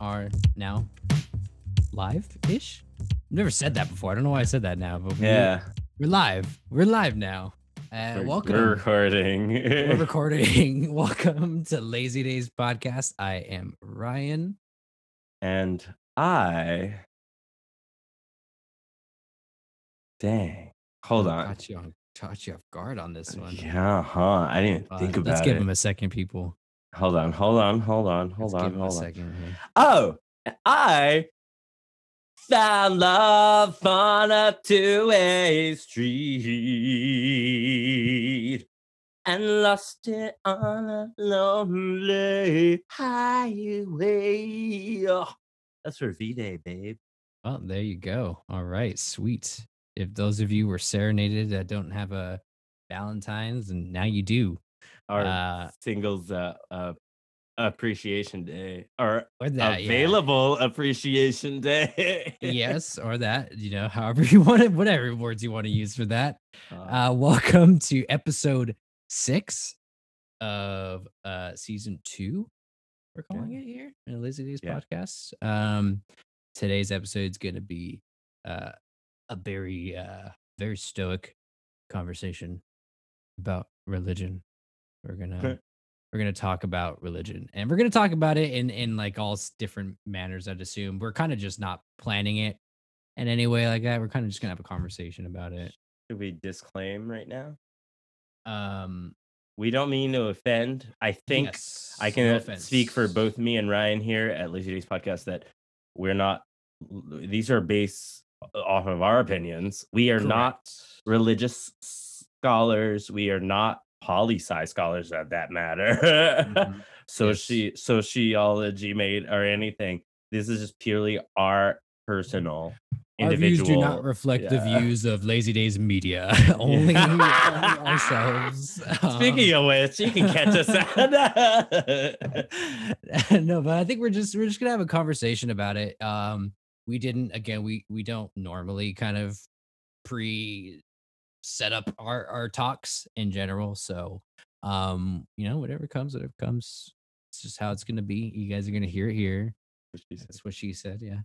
are now live-ish. I've never said that before. I don't know why I said that now, but Yeah. we're live. We're live now. Uh, we're, welcome. We're recording. We're recording. welcome to Lazy Days podcast. I am Ryan. and I. Dang. Hold on. Caught you on caught you off guard on this one. Yeah, huh. I didn't even Uh, think let's about give him a second, people. Hold on, hold on, hold on, hold Let's on, give him a hold on. second. Oh, I found love on a two-way street and lost it on a lonely highway. Oh, that's for V-Day, babe. Well, there you go. All right, sweet. If those of you were serenaded that don't have a Valentine's, and now you do, Our Uh, singles uh, uh, appreciation day or or that, yeah. available appreciation day. yes, or that, you know, however you want it, whatever words you want to use for that. Uh, Uh, welcome to episode six of uh season two. We're Yeah. calling it here in Days Yeah. podcast. Um, today's episode is going to be uh a very uh very stoic conversation about religion. We're gonna we're gonna talk about religion, and we're gonna talk about it in in like all different manners. I'd assume we're kind of just not planning it in any way like that. We're kind of just gonna have a conversation about it. Should we disclaim right now? Um, We don't mean to offend. I think yes, I can uh, speak for both me and Ryan here at Lazy Days Podcast that we're not. These are based off of our opinions. We are not religious scholars. We are not poli sci scholars at that matter. Mhm. Soci sociology mate or anything. This is just purely our personal Our individual. views do not reflect the views of Lazy Days Media. only, only ourselves. Speaking of which, you can catch us at. no, but I think we're just we're just gonna have a conversation about it. Um, we didn't again. We we don't normally kind of pre set up our our talks in general. So, um, you know, whatever comes, whatever comes. It's just how it's gonna be. You guys are gonna hear it here. That's what she said. Yeah.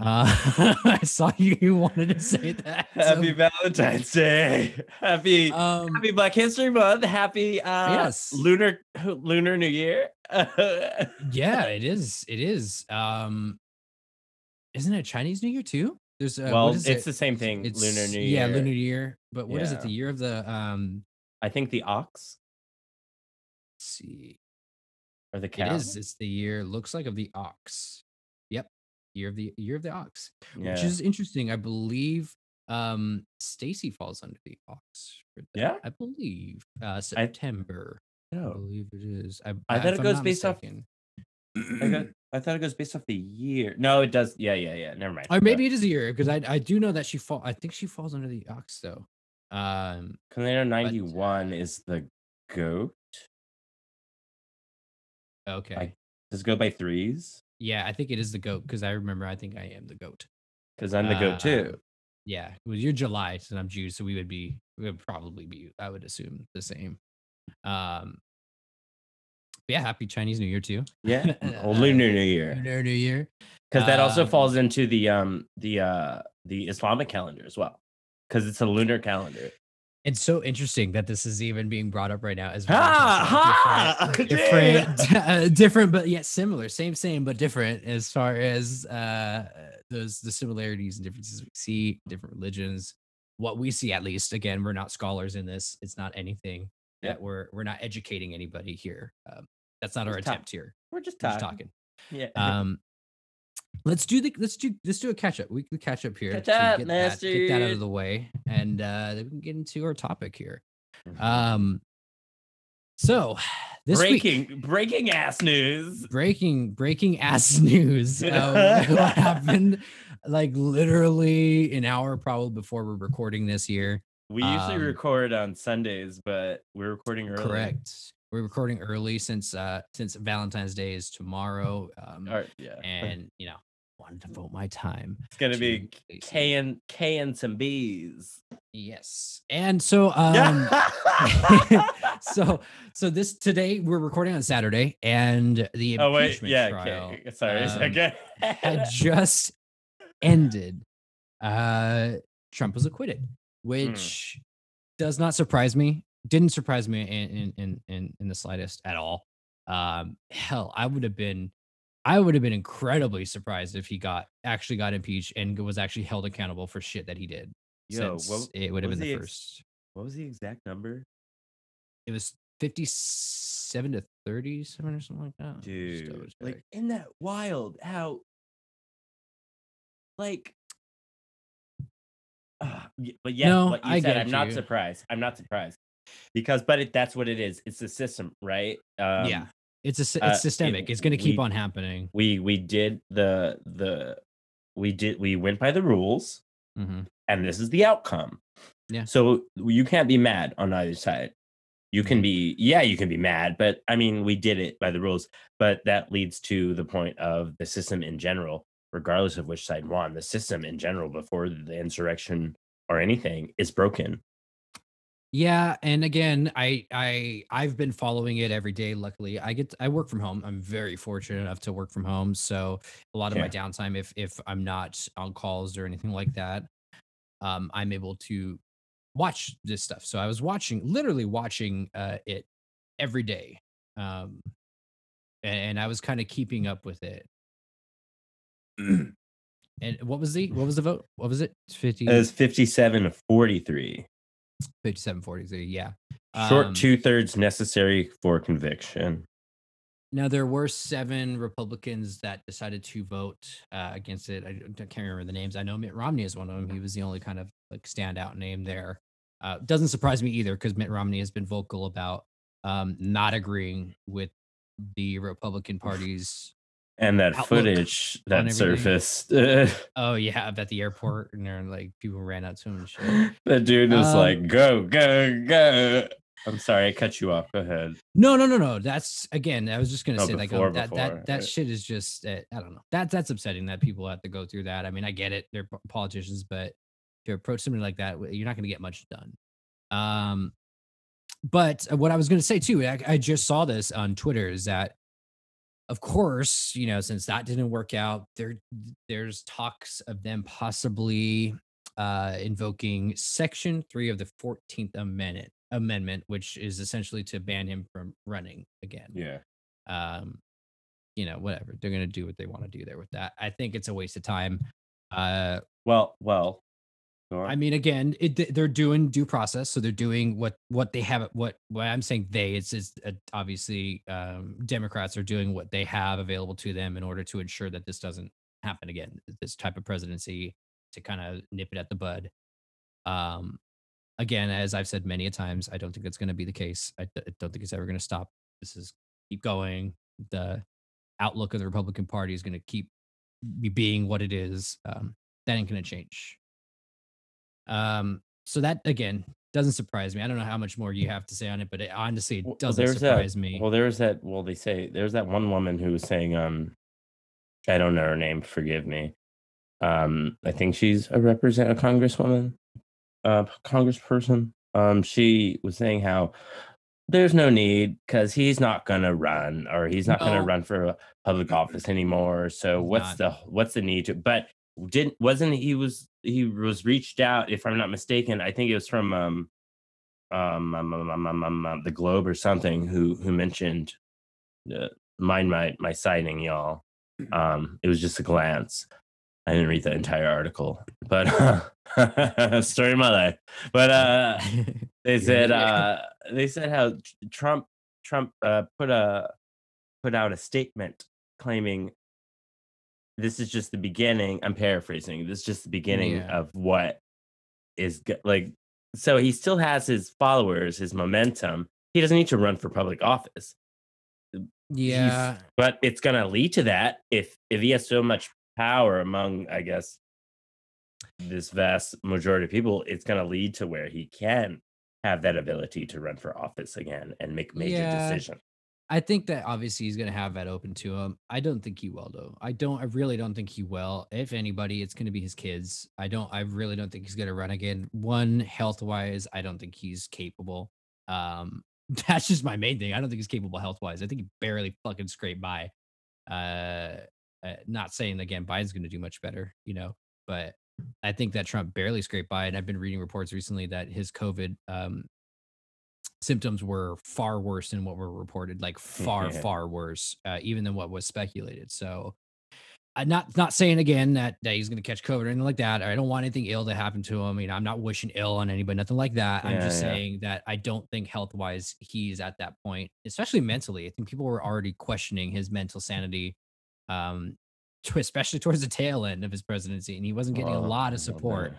Uh, I saw you, you wanted to say that. so- Happy Valentine's Day. Happy um, Happy Black History Month. Happy uh Yes. lunar lunar new year. yeah, it is. It is. Um, isn't it Chinese New Year too? There's uh, well, what is it's it? the same thing. lunar It's- new Yeah. Lunar New Year. But what is it? The year of the um. I think the ox Let's see, or the it cow. is. It's the year. Looks like of the ox. Yep, year of the year of the ox, Yeah. which is interesting. I believe um Stacy falls under the ox. Yeah? I believe uh September. I No. believe it is. I, I thought it goes based off- mistaken. I, got, I thought it goes based off the year. No, it does. Yeah, yeah, yeah. Never mind. Or maybe it is a year because I I do know that she fall. I think she falls under the ox though. Um, Kalender 91 is the goat. okay, Does it go by threes? yeah, I think it is the goat because I remember. I think I am the goat. Because I'm the Uh, goat too. Yeah, well, you're July, and I'm June, so we would be we would probably be. I would assume the same. Um, yeah, happy Chinese New Year too. Yeah. uh, Oh, lunar new year. Lunar New Year. because that also Um, falls into the um the uh the Islamic calendar as well because it's a lunar calendar. It's so interesting that this is even being brought up right now as well. Ha ha! different, uh, different, but yet similar. Same, same, but different as far as uh, those the similarities and differences we see, different religions. What we see, at least, again, we're not scholars in this. It's not anything Yeah. that we're we're not educating anybody here. Um, that's not our talk- attempt here. We're just We're just talking. talking. Yeah. Um, let's do the let's do let's do a catch up. Weekly catch up here. Catch up, get that, get that out of the way, and uh, then we can get into our topic here. Mhm. Um, so this week, breaking breaking ass news. breaking breaking ass news. Uh, what happened? Like literally an hour probably before we're recording this here. We usually Um, record on Sundays, but we're recording early. Correct. We're recording early since uh since Valentine's Day is tomorrow. Um, Or, yeah. and you know wanted to devote my time. it's gonna to be. K and K and some bees. Yes, and so um. So so this today we're recording on Saturday, and the oh wait, yeah. trial Okay. Sorry. um, okay. had just ended. Uh, Trump was acquitted, which does not surprise me. Didn't surprise me in in in in, in the slightest at all. Um, hell, I would have been, I would have been incredibly surprised if he got actually got impeached and was actually held accountable for shit that he did. Yo, since what- it would have been the the ex- first. what was the exact number, It was fifty-seven to thirty-seven or something like that. Dude? Like, isn't that wild? How, like. y- but yeah, No, what you I said, I'm not surprised. I'm not surprised because, but it, that's what it is. It's the system, right? Um, yeah, it's a sy- uh, it's it- systemic. it's going to keep we- on happening. we we did the the we did we went by the rules hmm and this is the outcome Yeah. so you can't be mad on either side you can Mhm. be yeah you can be mad but i mean we did it by the rules but that leads to the point of the system in general regardless of which side won the system in general before the insurrection or anything is broken Yeah, and again, I I I've been following it every day. Luckily, I get I work from home. I'm very fortunate enough to work from home, so a lot of my downtime, if if I'm not on calls or anything like that, um, I'm able to watch this stuff. So I was watching, literally watching uh, it every day, um, and, and I was kind of keeping up with it. and what was the what was the vote? What was it? 50, it was 57 to 43 57 43. Yeah. short Um, two-thirds necessary for conviction Now there were seven Republicans that decided to vote uh, against it. I, I can't remember the names. I know Mitt Romney is one of them. He was the only kind of like standout name there. Uh, doesn't surprise me either because Mitt Romney has been vocal about um, not agreeing with the Republican Party's. And that outlook footage that surfaced Oh yeah, at the airport and they're like people ran out to him and shit. the dude was Um, like go go go i'm sorry i cut you off go ahead No, no, no, no. That's again. I was just gonna No, say like before, um, that before, that that uh, shit is just uh, I don't know. That that's upsetting that people have to go through that. I mean, I get it. They're politicians, but to approach something like that, you're not gonna get much done. Um, but uh, what I was gonna say too, I, I just saw this on Twitter is that, of course, you know, since that didn't work out, there there's talks of them possibly uh invoking Section Three of the Fourteenth Amendment amendment, which is essentially to ban him from running again. yeah Um, you know, whatever. They're gonna do what they want to do there with that. I think it's a waste of time. Uh well well on. I mean, again, it, they're doing due process, so they're doing what what they have. What what I'm saying, they it's, it's uh, obviously um, Democrats are doing what they have available to them in order to ensure that this doesn't happen again. This type of presidency to kind of nip it at the bud. Um, again, as I've said many a times, I don't think it's going to be the case. I don't think it's ever going to stop. This is keep going. The outlook of the Republican Party is going to keep be being what it is. Um, that ain't going to change. Um, so that again doesn't surprise me. I don't know how much more you have to say on it, but it, honestly, it doesn't there's surprise that, me. well there's that well they say there's that one woman who was saying um i don't know her name forgive me um i think she's a represent a congresswoman uh congressperson um she was saying how there's no need because he's not gonna run or he's not gonna run for public office anymore so He's what's not. the what's the need to but didn't wasn't he was he was reached out if i'm not mistaken i think it was from um um, um, um, um, um, um, um, the globe or something who who mentioned uh, mind my my signing y'all. Um it was just a glance. I didn't read the entire article but story of my life. But uh they said uh they said how trump trump uh put a put out a statement claiming this is just the beginning i'm paraphrasing this is just the beginning Yeah. of what is go- like so he still has his followers his momentum he doesn't need to run for public office He's- yeah, but it's going to lead to that if if he has so much power among i guess this vast majority of people it's going to lead to where he can have that ability to run for office again and make major Yeah. decisions I think that obviously he's going to have that open to him. I don't think he will though. I don't. I really don't think he will. If anybody, it's going to be his kids. I don't. I really don't think he's going to run again. One health wise, I don't think he's capable. Um, that's just my main thing. I don't think he's capable health wise. I think he barely fucking scraped by. Uh, uh not saying again Biden's going to do much better, you know, but I think that Trump barely scraped by. And I've been reading reports recently that his COVID um, symptoms were far worse than what were reported, like far, far worse, uh, even than what was speculated. So I'm not not saying again that, that he's going to catch COVID or anything like that. I don't want anything ill to happen to him. I mean, I'm not wishing ill on anybody, nothing like that. I'm just yeah. saying that I don't think health wise he's at that point, especially mentally. I think people were already questioning his mental sanity, um, to, especially towards the tail end of his presidency, and he wasn't getting a Oh, lot oh, of support.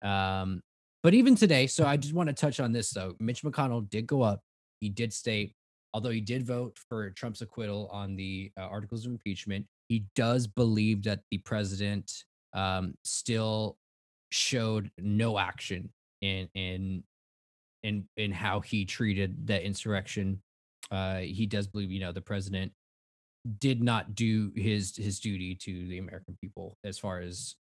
Um, but even today, so I just want to touch on this though. Mitch McConnell did go up. He did state, although he did vote for Trump's acquittal on the uh, articles of impeachment, he does believe that the president um, still showed no action in in in in how he treated the insurrection. Uh, he does believe, you know, the president did not do his his duty to the American people as far as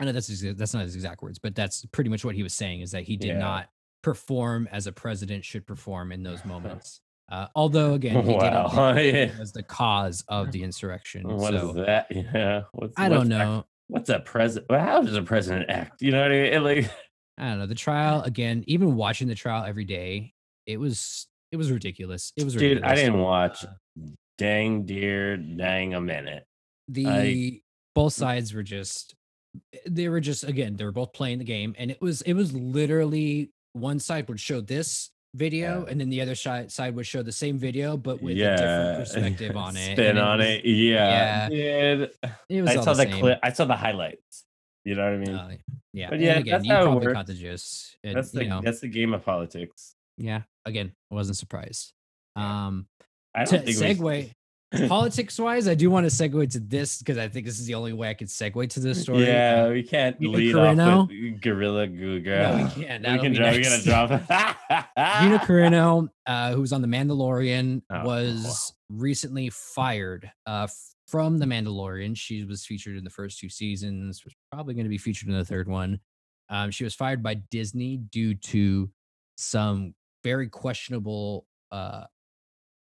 I know that's that's not his exact words, but that's pretty much what he was saying is that he did Yeah. not perform as a president should perform in those moments. Uh, although again, he did Wow. admit Yeah. was the cause of the insurrection. What is so that? Yeah. What's, I don't what's act- know. what's a president? How does a president act? You know what I mean? Like, I don't know. The trial again, even watching the trial every day, it was it was ridiculous. It was dude, ridiculous. I didn't watch Uh, dang dear dang a minute. the both sides were just they were just again they were both playing the game and it was it was literally one side would show this video Yeah. and then the other side side would show the same video but with a different perspective on it Spin and on was- it. Yeah. Dude. it was I saw the, same. clip. I saw the highlights. You know what I mean? Uh, yeah But and yeah, again that's you how it probably works. caught the gist and, that's the you know that's the game of politics. yeah again I wasn't surprised um I to don't think segue politics wise i do want to segue to this because i think this is the only way i could segue to this story Yeah, Uh, we can't Gina lead Carano? off with Gorilla Guga. No, we can't. We That'll can be drop. We're gonna drop. Gina Carano, uh, who was on The Mandalorian, Oh, was recently fired uh, from The Mandalorian. She was featured in the first two seasons, was probably going to be featured in the third one. Um, she was fired by Disney due to some very questionable uh,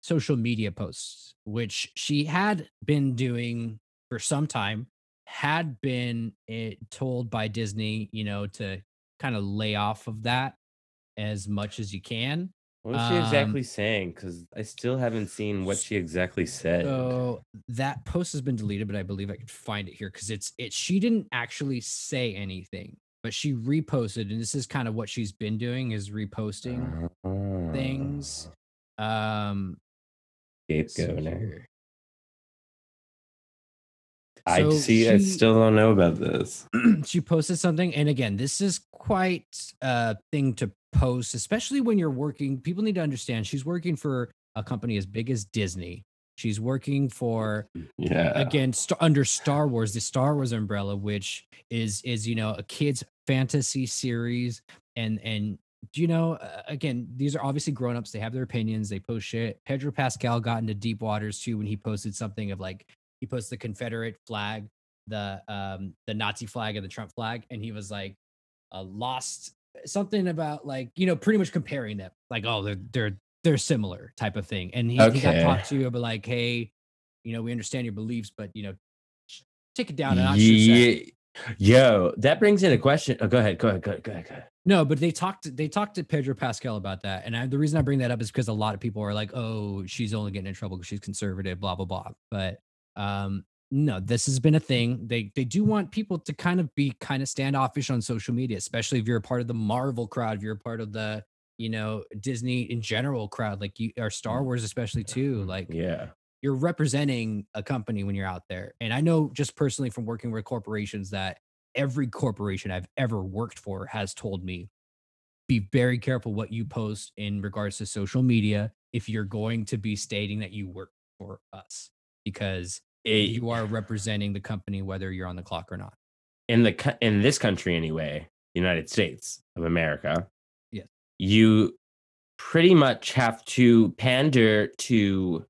social media posts, which she had been doing for some time, had been eh, told by Disney, you know, to kind of lay off of that as much as you can. What was she Um, exactly saying? Because I still haven't seen what she exactly said. So that post has been deleted, but I believe I could find it here because it's it. She didn't actually say anything, but she reposted, and this is kind of what she's been doing is reposting Oh. things. Um, let's see Scapegoat. eh? here. I So see. I still don't know about this. she posted something and again this is quite a thing to post especially when you're working people need to understand she's working for a company as big as disney she's working for Yeah. again st- under star wars the star wars umbrella which is is you know a kids fantasy series and and do you know uh, again these are obviously grown-ups they have their opinions they post shit. Pedro pascal got into deep waters too when he posted something of like he posted the confederate flag the um the nazi flag and the trump flag and he was like uh, lost something about like you know pretty much comparing them like oh they're they're they're similar type of thing. And he, he got talked to about like hey you know we understand your beliefs but you know take it down a notch should say. Ye- Yo, that brings in a question. Oh, go ahead. Go ahead. Go ahead. Go ahead. Go ahead. no but they talked they talked to pedro pascal about that and I, the reason i bring that up is because a lot of people are like oh she's only getting in trouble because she's conservative blah blah blah but um no this has been a thing they they do want people to kind of be kind of standoffish on social media especially if you're a part of the marvel crowd if you're a part of the you know disney in general crowd like you or star wars especially too like Yeah. You're representing a company when you're out there. And I know just personally from working with corporations that every corporation I've ever worked for has told me be very careful what you post in regards to social media if you're going to be stating that you work for us because It- you are representing the company whether you're on the clock or not. in the in this country anyway, United States of America. Yes. You pretty much have to pander to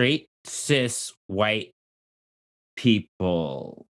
straight cis white people.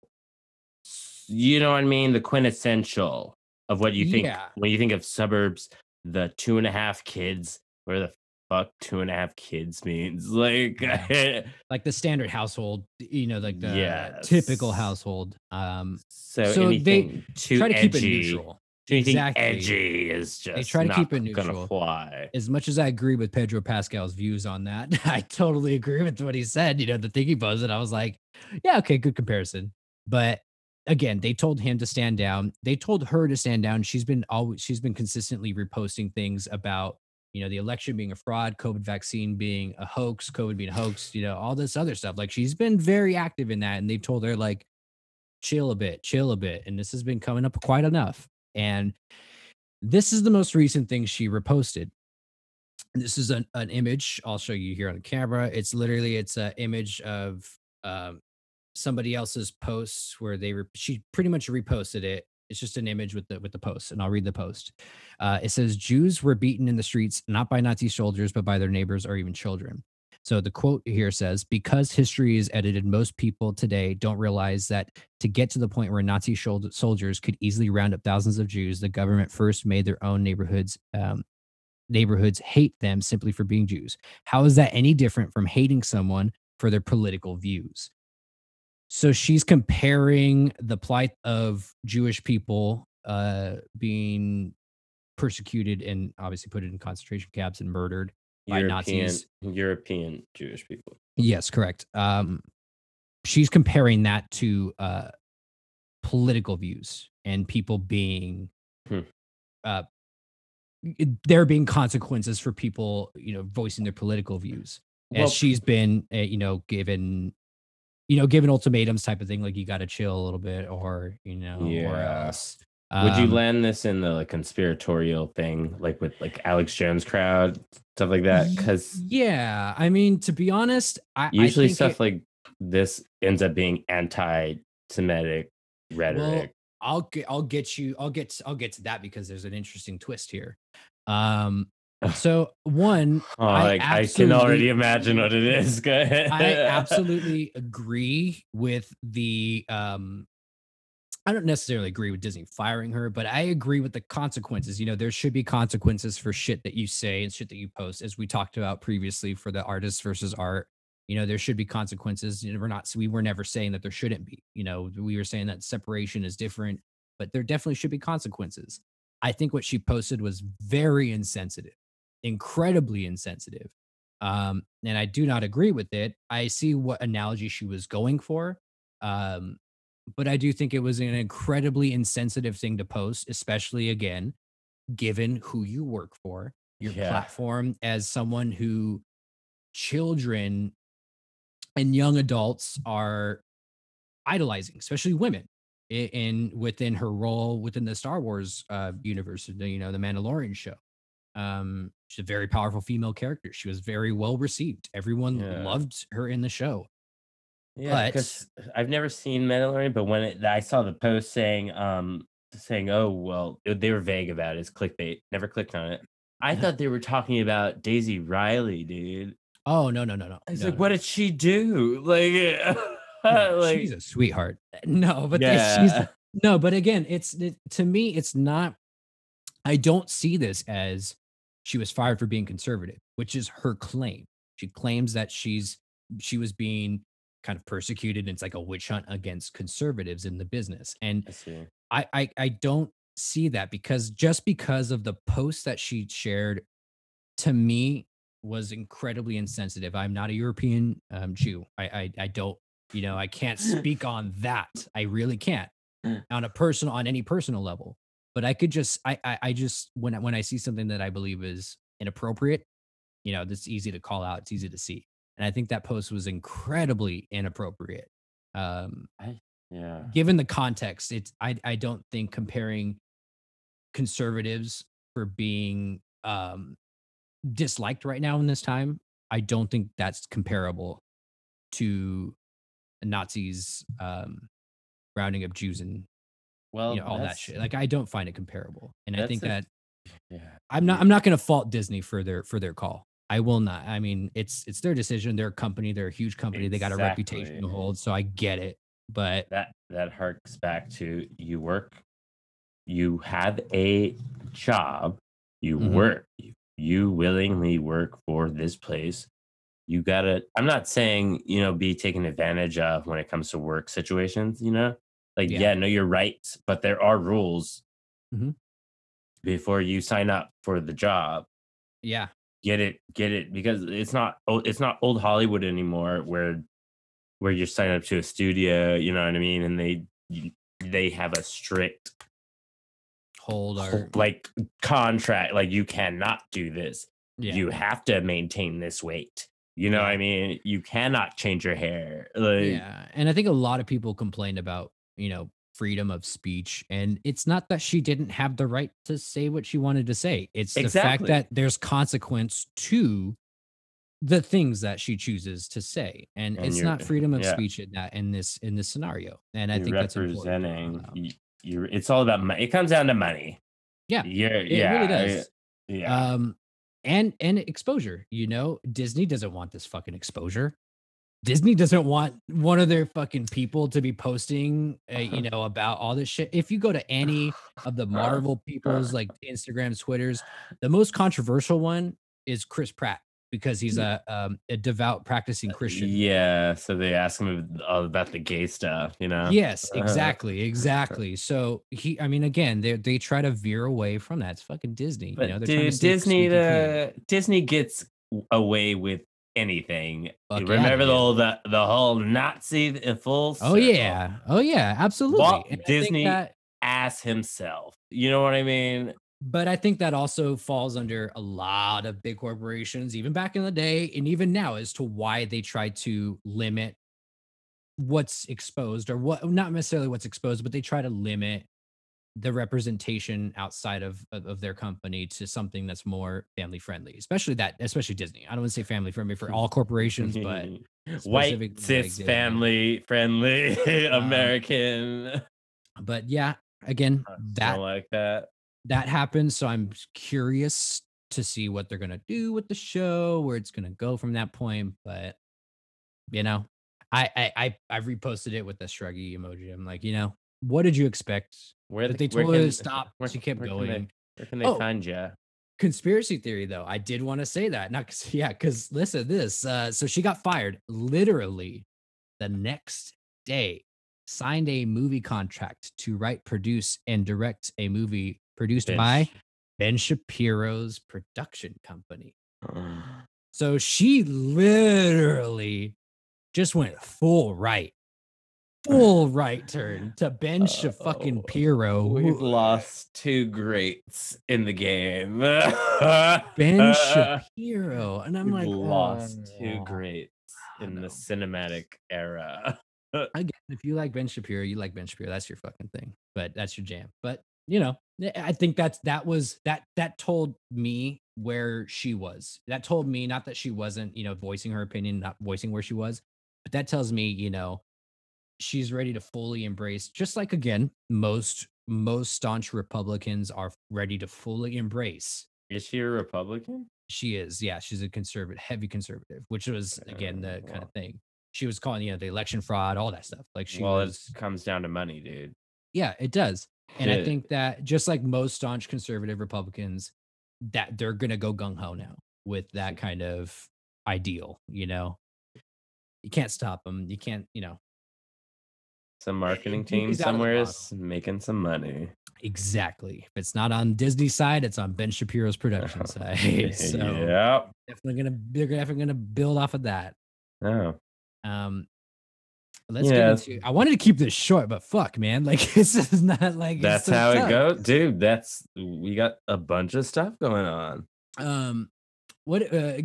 You know what I mean? The quintessential of what you think Yeah. when you think of suburbs, the two and a half kids. Where the fuck two and a half kids means? Like, like the standard household, you know, like the Yes. typical household. Um, so, So they try to keep it neutral. Anything Exactly. edgy is just try to keep it neutral. fly. As much as I agree with Pedro Pascal's views on that, I totally agree with what he said. You know, the thing he posted, I was like, yeah, okay, good comparison. But again, they told him to stand down. They told her to stand down. She's been always she's been consistently reposting things about you know the election being a fraud, COVID vaccine being a hoax, COVID being a hoax, you know, all this other stuff. Like she's been very active in that, and they've told her like chill a bit, chill a bit, and this has been coming up quite enough. And this is the most recent thing she reposted. This is an, an image I'll show you here on the camera. It's literally it's an image of um, somebody else's posts where they re- she pretty much reposted it. It's just an image with the with the post, and I'll read the post. Uh, it says Jews were beaten in the streets not by Nazi soldiers but by their neighbors or even children. So the quote here says, "Because history is edited, most people today don't realize that to get to the point where Nazi soldiers could easily round up thousands of Jews, the government first made their own neighborhoods um, neighborhoods hate them simply for being Jews. How is that any different from hating someone for their political views?" So she's comparing the plight of Jewish people uh, being persecuted and obviously put in concentration camps and murdered by European, Nazis. European Jewish people. Yes, correct. Um, she's comparing that to uh, political views and people being, Hmm. uh, there being consequences for people, you know, voicing their political views. As she's been, uh, you know, given, you know, given ultimatums type of thing, like you got to chill a little bit, or you know, or Yeah. else. Would you Um, land this in the like, conspiratorial thing, like with like Alex Jones crowd, stuff like that? Because yeah, I mean, to be honest, I usually I think stuff it- like this ends up being anti-Semitic rhetoric. I'll get I'll get you I'll get I'll get to that because there's an interesting twist here. Um so one oh, I like, I can already imagine what it is. Go ahead. I absolutely agree with the um I don't necessarily agree with Disney firing her, but I agree with the consequences. You know, there should be consequences for shit that you say and shit that you post, as we talked about previously for the artist versus art. You know, there should be consequences. You know, we're not, we were never saying that there shouldn't be. You know, we were saying that separation is different, but there definitely should be consequences. I think what she posted was very insensitive, incredibly insensitive. Um, and I do not agree with it. I see what analogy she was going for. Um, but I do think it was an incredibly insensitive thing to post, especially again, given who you work for, your Yeah. platform as someone who children and young adults are idolizing, especially women in within her role within the Star Wars uh, universe, the, you know, the Mandalorian show. Um, she's a very powerful female character. She was very well received. Everyone Yeah. loved her in the show. Yeah, But- because I've never seen Mandalorian, but when it, I saw the post saying, um, saying, "Oh, well," they were vague about it. It's clickbait. Never clicked on it. I Uh-huh. thought they were talking about Daisy Ridley, dude. Oh no no no no! It's no, like, no. "What did she do?" Like, No, like, she's a sweetheart. No, but it's- she's yeah, no, but again, it's it, to me, it's not. I don't see this as she was fired for being conservative, which is her claim. She claims that she's she was being kind of persecuted. And it's like a witch hunt against conservatives in the business, and I. I, I I don't see that because just because of the post that she shared to me was incredibly insensitive. I'm not a European um, Jew. I, I I don't you know I can't speak on that. I really can't on a personal on any personal level. But I could just I I, I just when I, when I see something that I believe is inappropriate, you know, that's easy to call out. It's easy to see, and I think that post was incredibly inappropriate. Um, Yeah, given the context, it's I I don't think comparing conservatives for being um disliked right now in this time, I don't think that's comparable to Nazis um rounding up Jews and well, you know all that shit. Like I don't find it comparable. And I think the- that yeah, I'm not I'm not going to fault Disney for their for their call. I will not. I mean, it's it's their decision. They're a company. They're a huge company. They got a reputation to hold. So I get it. But that that harks back to you work you have a job, you Mhm. work, you, willingly work for this place. You gotta. I'm not saying you know be taken advantage of when it comes to work situations. You know, like Yeah. yeah, you're right, but there are rules Mhm. before you sign up for the job Yeah. Get it get it because it's not it's not old hollywood anymore where where you're signing up to a studio you know what i mean and they they have a strict Hold our like contract like you cannot do this yeah. you have to maintain this weight you know what Yeah. i mean you cannot change your hair like yeah and i think a lot of people complain about you know freedom of speech and it's not that she didn't have the right to say what she wanted to say it's the fact that there's consequence to the things that she chooses to say and, And it's not freedom of yeah. speech in that in this in this scenario and i you're think that's important. representing you, you're it's all about money it comes down to money. Yeah, you're, it yeah really I- does. yeah. Um and and exposure you know disney doesn't want this fucking exposure disney doesn't want one of their fucking people to be posting uh, you know about all this shit if you go to any of the marvel people's like instagrams twitters the most controversial one is chris pratt because he's a um, a devout practicing christian Yeah, so they ask him about the gay stuff, you know? Yes, Uh, exactly, exactly. So he, I mean, again, they they try to veer away from that. It's fucking Disney, But you know. They're trying to dude, Disney the Disney gets away with anything. Fuck You yeah, remember the whole the, the whole Nazi in full Oh circle. yeah, oh yeah, absolutely. Walt And Disney- that- ass himself. You know what I mean? but I think that also falls under a lot of big corporations, even back in the day, and even now, as to why they try to limit what's exposed or what, not necessarily what's exposed, but they try to limit the representation outside of, of of their company to something that's more family friendly especially that especially disney i don't want to say family friendly for all corporations but white specifically, like, cis family friendly Um, American. but yeah again that like that. that happens so i'm curious to see what they're gonna do with the show where it's gonna go from that point but you know i i i, I reposted it with the shruggy emoji i'm like you know what did you expect Where But the- they where told her to stop, Where, she kept where Can they, going. where can they Oh. find you? conspiracy theory though i did want to say that not because yeah because listen this uh so she got fired literally the next day signed a movie contract to write produce and direct a movie produced by ben shapiro's production company so she literally just went full right full right turn to ben Sha- fucking Oh, Shapiro. We've lost two greats in the game. Ben Shapiro, and I'm We've like, lost two "Oh, greats in the cinematic era. Again, if you like Ben Shapiro, you like Ben Shapiro. That's your fucking thing. But that's your jam. But you know, eh, I think that's that was that that told me where she was. That told me not that she wasn't, you know, voicing her opinion, not voicing where she was, but that tells me, you know, she's ready to fully embrace, just like again, most most staunch Republicans are ready to fully embrace. Is she a Republican? she is yeah she's a conservative heavy conservative which was again the kind of oh. thing. She was calling you know the election fraud all that stuff like she well, was it comes down to money, dude. yeah it does and i think that just like most staunch conservative republicans that they're gonna go gung-ho now with that kind of ideal you know? You can't stop them you can't you know some marketing team Disney's out of the somewhere is making some money. exactly if it's not on disney side it's on ben shapiro's production side so yeah. definitely gonna they're definitely gonna build off of that Oh. Um, let's Yeah. get into. I wanted to keep this short, but fuck, man, like this is not like That's so how tough. it goes, dude. That's we got a bunch of stuff going on. Um, what? Uh,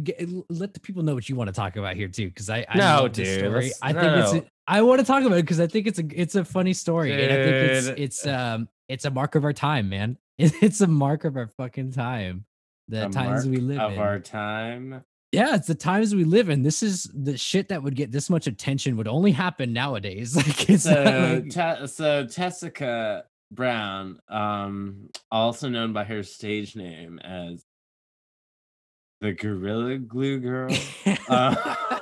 let the people know what you want to talk about here too, because I, I No, dude, I think it's. no. A, I want to talk about it because I think it's a it's a funny story, and I think it's it's um it's a mark of our time, man. It's a mark of our fucking time. The A times we live of in. our time. yeah, it's the times we live in. This is the shit that would get this much attention would only happen nowadays. Like it's So, like, Te- so Tessica Brown, um, also known by her stage name as the Gorilla Glue Girl. Uh,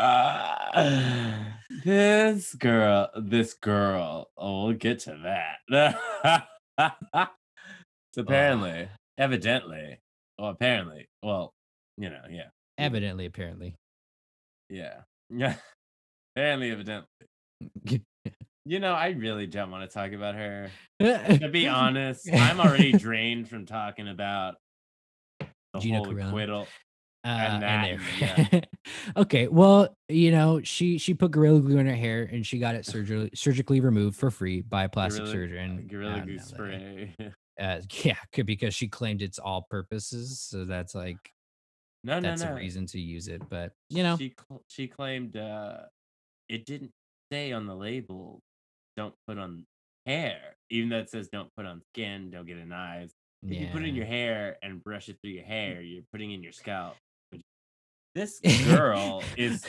uh, this girl, this girl. Oh, we'll get to that. so apparently, evidently, well, apparently, well, you know, yeah, Evidently, apparently. yeah, yeah. Apparently, evidently. You know, I really don't want to talk about her. To be honest, I'm already drained from talking about the Gina whole Carano. acquittal. Uh, And and that, there- okay, well, you know, she she put gorilla glue in her hair and she got it surgically surgically removed for free by a plastic Gorilla- surgeon. Gorilla Uh, Glue spray. Uh, yeah, because she claimed it's all purposes, so that's like No, no, that's no. a reason to use it. But you know, she cl- she claimed uh, it didn't say on the label, "Don't put on hair," even though it says "Don't put on skin, don't get in eyes." If you put it in your hair and brush it through your hair, you're putting in your scalp. This girl is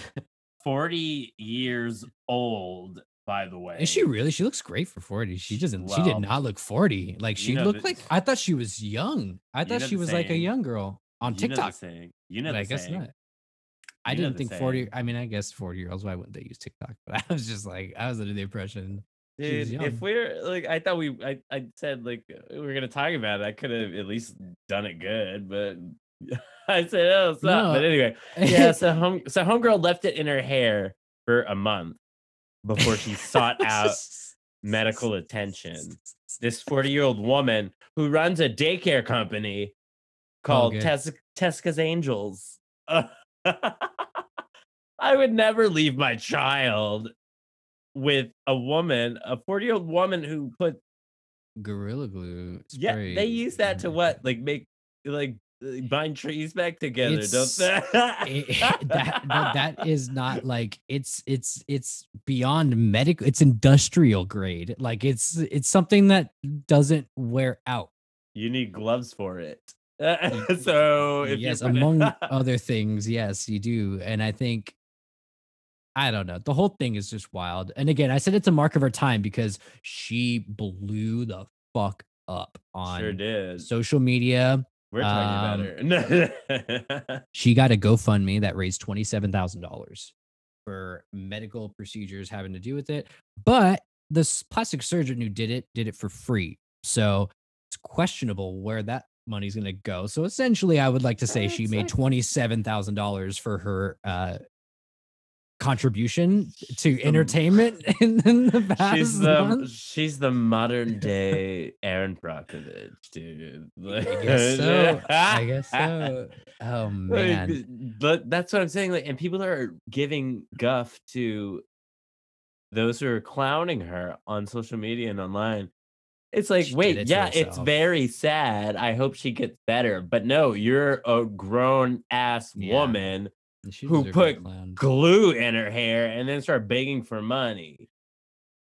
40 years old, by the way. Is she really? She looks great for 40. She doesn't she did not look 40. Like you she know looked the- like I thought she was young. I You thought know she was like a young girl on You know the TikTok. saying. You know but the I guess saying. not. I You didn't think 40. I mean, I guess 40 year olds, why wouldn't they use TikTok? But I was just like, I was under the impression Dude, if we're like, I thought we, I, I said like we are gonna talk about it. I could have at least done it good, but I said, oh, stop. No. But anyway, yeah. So home, so homegirl left it in her hair for a month before she sought out medical attention. This 40 year old woman who runs a daycare company oh, called good. Tes- Tesca's Angels. I would never leave my child with a woman, a 40 year old woman who put, Gorilla glue. yeah, they use that to what? Like make, like uh, bind trees back together, It's- don't they? it- that, that that is not like it's it's it's beyond medical it's industrial grade like it's it's something that doesn't wear out you need gloves for it. so if yes among other things yes you do and i think i don't know the whole thing is just wild and again i said it's a mark of her time because she blew the fuck up on sure did. social media We're talking about her. she got a GoFundMe that raised $27,000 for medical procedures having to do with it. But this plastic surgeon who did it did it for free. So it's questionable where that money's going to go. So essentially, I would like to say she made $27,000 for her uh, contribution to The- entertainment in, in the past she's the month. she's the modern day Erin Brockovich, dude. I guess so. I guess so. Oh Like, man. but that's what I'm saying. Like, and people are giving guff to those who are clowning her on social media and online. It's like, She wait, it yeah, it's very sad. I hope she gets better. But no, you're a grown ass Yeah. woman who deserved to be put glue in her hair and then start begging for money.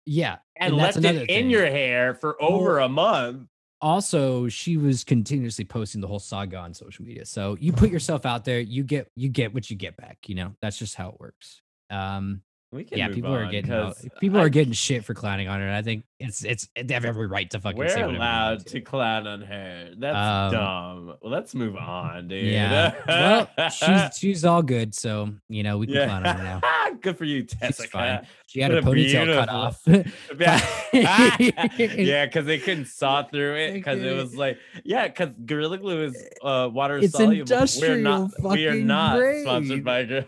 Yeah, and, that's left it another in your hair for over a month. also she was continuously posting the whole saga on social media. So you put yourself out there you get you get what you get back you know? That's just how it works. Um We can yeah people are getting out- people I- are getting shit for clowning on her and i think it's it's they have every right to fucking say We're allowed to clown on her. That's Um, dumb. Well, let's move on, dude. yeah well she's she's all good so you know we can clown on her now Good for you, she's fine she had What a ponytail cut off Yeah, yeah, because they couldn't saw through it because it was like, yeah, because Gorilla Glue is uh, water It's soluble. We're not, we are not sponsored by.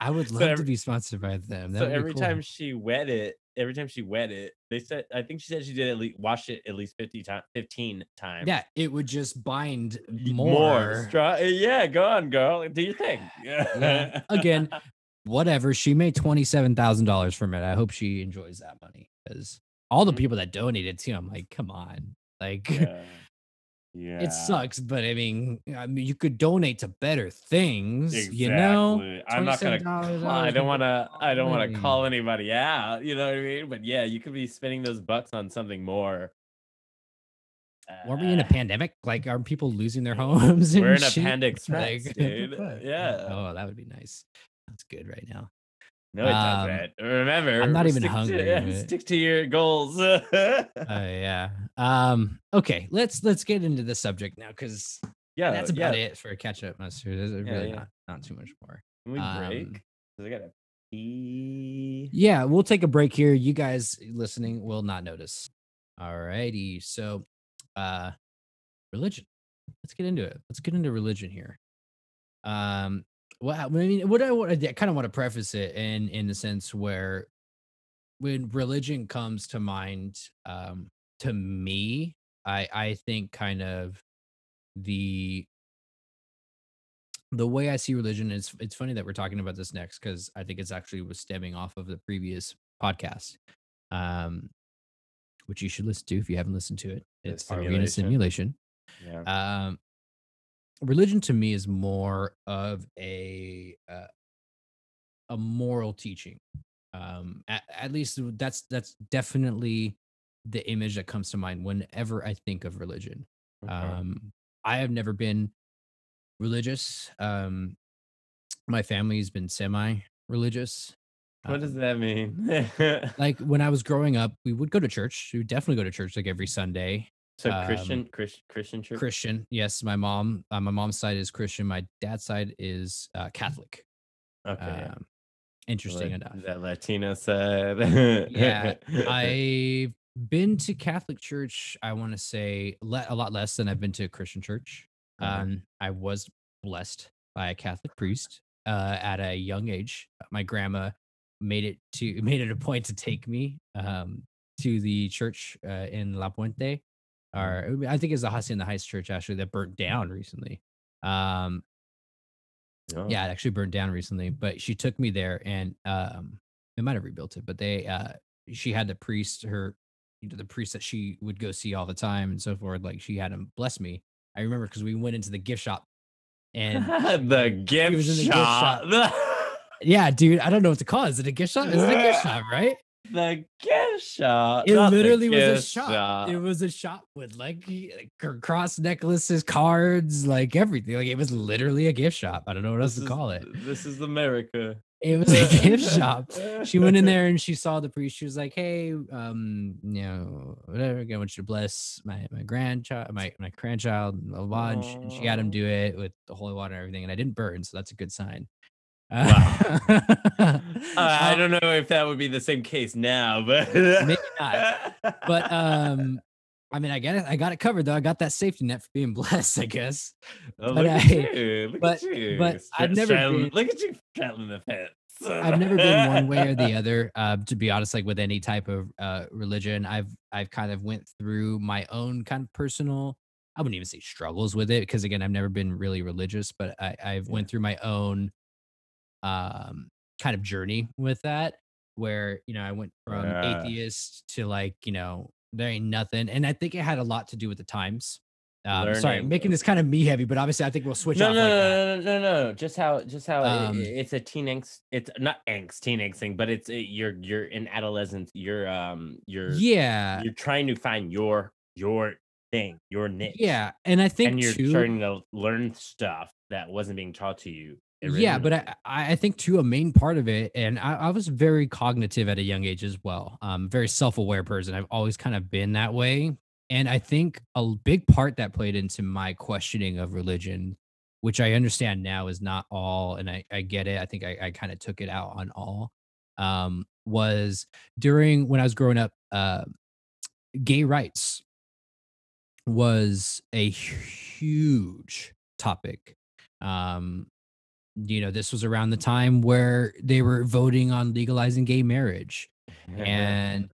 I would So love to be sponsored by them that so every cool. time she wet it, every time she wet it, they said, I think she said she did at least wash it at least fifty times, fifteen times. yeah it would just bind more, Stra- yeah, go on, girl. Do your thing. Yeah. Again, whatever. She made twenty seven thousand dollars from it. I hope she enjoys that money because all the Mhm. people that donated to, I'm like, come on, like yeah. Yeah. it sucks. But I mean, I mean, you could donate to better things, Exactly. you know. I'm not gonna. call- I don't want to. I don't want to call anybody out. You know what I mean? But yeah, you could be spending those bucks on something more. Weren't we in a Uh, pandemic? Like, are people losing their homes? We're in shit? pandemic Like, Rex, what the dude. Yeah. Oh, that would be nice. That's good right now. No, it Um, doesn't. Remember, I'm not even stick to- hungry, yeah, stick to your goals. Oh yeah. Um. Okay. Let's let's get into the subject now because yeah, that's about yeah. it for a catch up monster. There's Yeah, really yeah. not not too much more. Can we um, break? I gotta pee. Yeah, we'll take a break here. You guys listening will not notice. All righty. So uh religion. Let's get into it. Let's get into religion here. Um well, I mean, what I, what I kind of want to preface it in in the sense where when religion comes to mind, um, to me, I I think kind of the the way I see religion is it's funny that we're talking about this next because I think it's actually was stemming off of the previous podcast, um, which you should listen to if you haven't listened to it. It's Are we in a simulation. simulation? Yeah. Um, religion to me is more of a uh, a moral teaching. Um, at, at least that's that's definitely the image that comes to mind whenever I think of religion. Okay. Um, I have never been religious. Um, my family's been semi-religious. what does Um, that mean? like when I was growing up, we would go to church. We would definitely go to church like every Sunday. So um, Christian, Chris, Christian church. Christian, yes. My mom, uh, my mom's side is Christian. My dad's side is uh, Catholic. Okay. yeah. Um, interesting La- enough. That Latino side. Yeah, I've been to Catholic church. I want to say le- a lot less than I've been to a Christian church. Uh-huh. Um, I was blessed by a Catholic priest uh, at a young age. My grandma made it to made it a point to take me um, to the church uh, in La Puente, or I think it's the Hacienda Heights church actually that burnt down recently. Um, Oh, yeah, it actually burned down recently, but she took me there and um they might have rebuilt it, but they uh she had the priest, her you know, the priest that she would go see all the time and so forth. Like she had him bless me. I remember because we went into the gift shop and the gift in the gift shop. yeah, dude, I don't know what to call it. Is it a gift shop? Is it a gift shop, right? The gift shop. It not literally was a gift shop. It was a shop with like like, cross necklaces, cards, like everything. Like it was literally a gift shop. I don't know what else This to is- call it. This is America. It was a gift shop. she went in there and she saw the priest. She was like, "Hey, um, you know, whatever. I want you to bless my my grandchild, my my grandchild, and blah, blah, blah," And, she, and she had him do it with the holy water and everything, and I didn't burn, so that's a good sign. Wow. Uh, I Um, don't know if that would be the same case now, but Maybe not. but um, I mean, I got it. I got it covered though. I got that safety net for being blessed, I guess. Oh, but look at I- you. Look but- at you. but I've never straddling- been- Look at you straddling the fence. I've never been one way or the other. Uh, to be honest, like with any type of uh, religion, I've I've kind of went through my own kind of personal. I wouldn't even say struggles with it because again, I've never been really religious, but I, I've went through my own um, kind of journey with that, where you know I went from Yeah. atheist to like you know there ain't nothing, and I think it had a lot to do with the times. Um, sorry, making this kind of me heavy, but obviously I think we'll switch No, off no, like no, that. no, no, no, no. Just how, just how Um, i- it's a teen angst. It's not angst, teen angst thing, but it's uh, you're you're in adolescence. You're um you're Yeah, you're trying to find your your thing, your niche. yeah, and I think and you're too, starting to learn stuff that wasn't being taught to you. Yeah but. I, I I think too a main part of it and I, I was very cognitive at a young age as well. Um very self-aware person. I've always kind of been that way and i think a big part that played into my questioning of religion which i understand now is not all and i, I get it. I think i, I kind of took it out on all um was during when i was growing up uh gay rights was a huge topic um you know this was around the time where they were voting on legalizing gay marriage and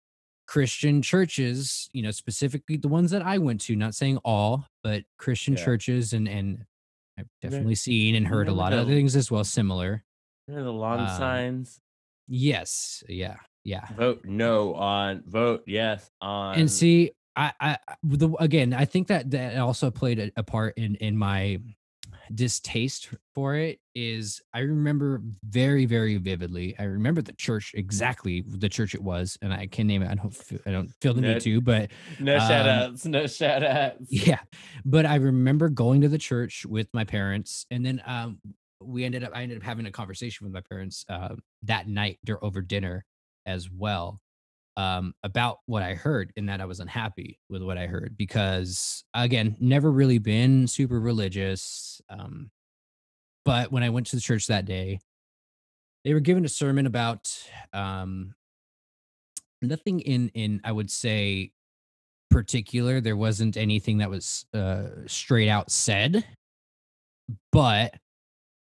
christian churches you know specifically the ones that i went to not saying all but christian Yeah. churches and and i've definitely seen and heard a lot of things as well similar the lawn um, signs. yes yeah yeah Vote no on. Vote yes on. and see i i I- the again i think that that also played a, a part in in my distaste for it is i remember very very vividly i remember the church exactly the church it was and i can name it i don't feel, i don't feel the No- need to but no shout um, outs. No shout outs. yeah but i remember going to the church with my parents and then um we ended up i ended up having a conversation with my parents uh, that night over dinner as well um about what i heard and that i was unhappy with what i heard because again never really been super religious um but when i went to the church that day they were given a sermon about um nothing in in i would say particular, there wasn't anything that was uh, straight out said. But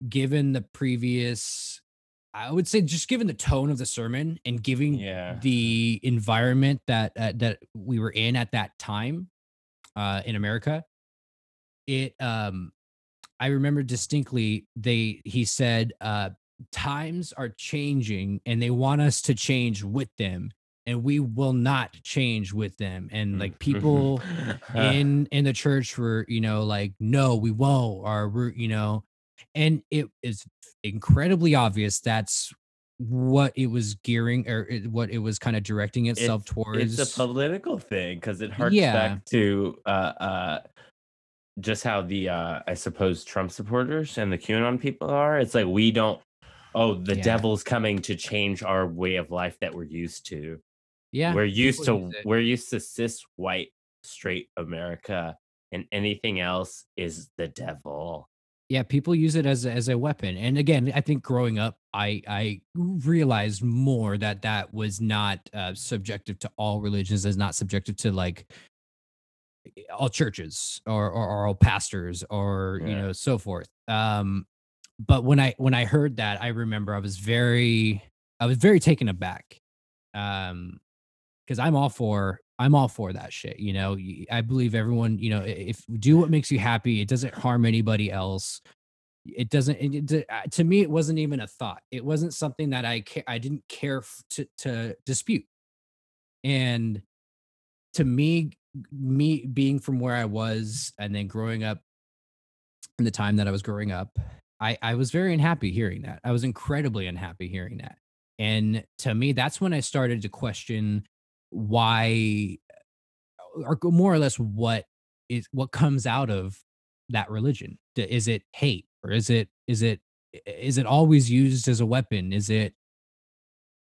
given the previous, I would say, just given the tone of the sermon and giving Yeah. the environment that uh, that we were in at that time uh, in America, it um, I remember distinctly. They he said, uh, "Times are changing, and they want us to change with them." And we will not change with them. And like people in in the church were you know like no we won't or we're you know and it is incredibly obvious that's what it was gearing or it, what it was kind of directing itself it's towards it's a political thing because it harks Yeah. back to uh uh just how the uh I suppose Trump supporters and the QAnon people are. It's like we don't oh the Yeah. devil's coming to change our way of life that we're used to. yeah we're used to we're used to cis white straight America and anything else is the devil. Yeah people use it as a, as a weapon and again i think growing up i i realized more that that was not uh, subjective to all religions is not subjective to like all churches or or, or all pastors or you know so forth. Um but when i when i heard that i remember i was very i was very taken aback. Um because i'm all for i'm all for that shit you know? I believe everyone you know if do what makes you happy it doesn't harm anybody else. It doesn't it, uh, to me it wasn't even a thought. It wasn't something that i ca- i didn't care to to dispute. And to me me being from where i was and then growing up in the time that i was growing up i i was very unhappy hearing that. I was incredibly unhappy hearing that. And to me that's when i started to question why or more or less what is what comes out of that religion? Is it hate or is it is it is it always used as a weapon? Is it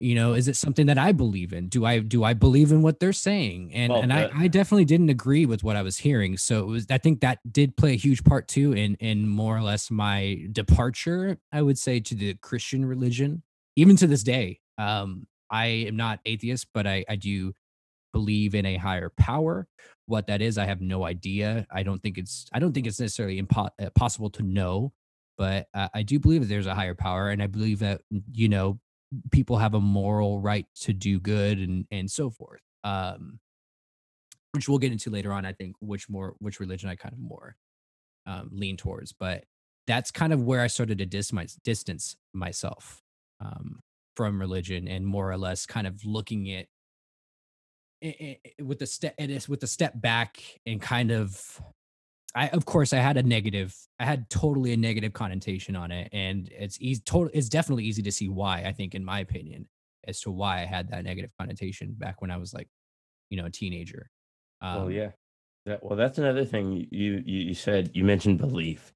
you know is it something that i believe in? Do i do i believe in what they're saying? And Well, and i i definitely didn't agree with what i was hearing. So it was i think that did play a huge part too in in more or less my departure i would say to the christian religion even to this day. Um i am not atheist but i i do believe in a higher power. What that is i have no idea. I don't think it's i don't think it's necessarily impo- uh, possible to know but uh, i do believe that there's a higher power and i believe that you know people have a moral right to do good and and so forth um which we'll get into later on i think which more which religion i kind of more um lean towards but that's kind of where i started to dis- my, distance myself um from religion and more or less kind of looking at with the step it is with the step back and kind of I of course I had a negative I had totally a negative connotation on it and it's easy total it's definitely easy to see why I think in my opinion as to why I had that negative connotation back when I was like you know a teenager. Um, well, yeah. That, well, that's another thing you, you you said. You mentioned belief.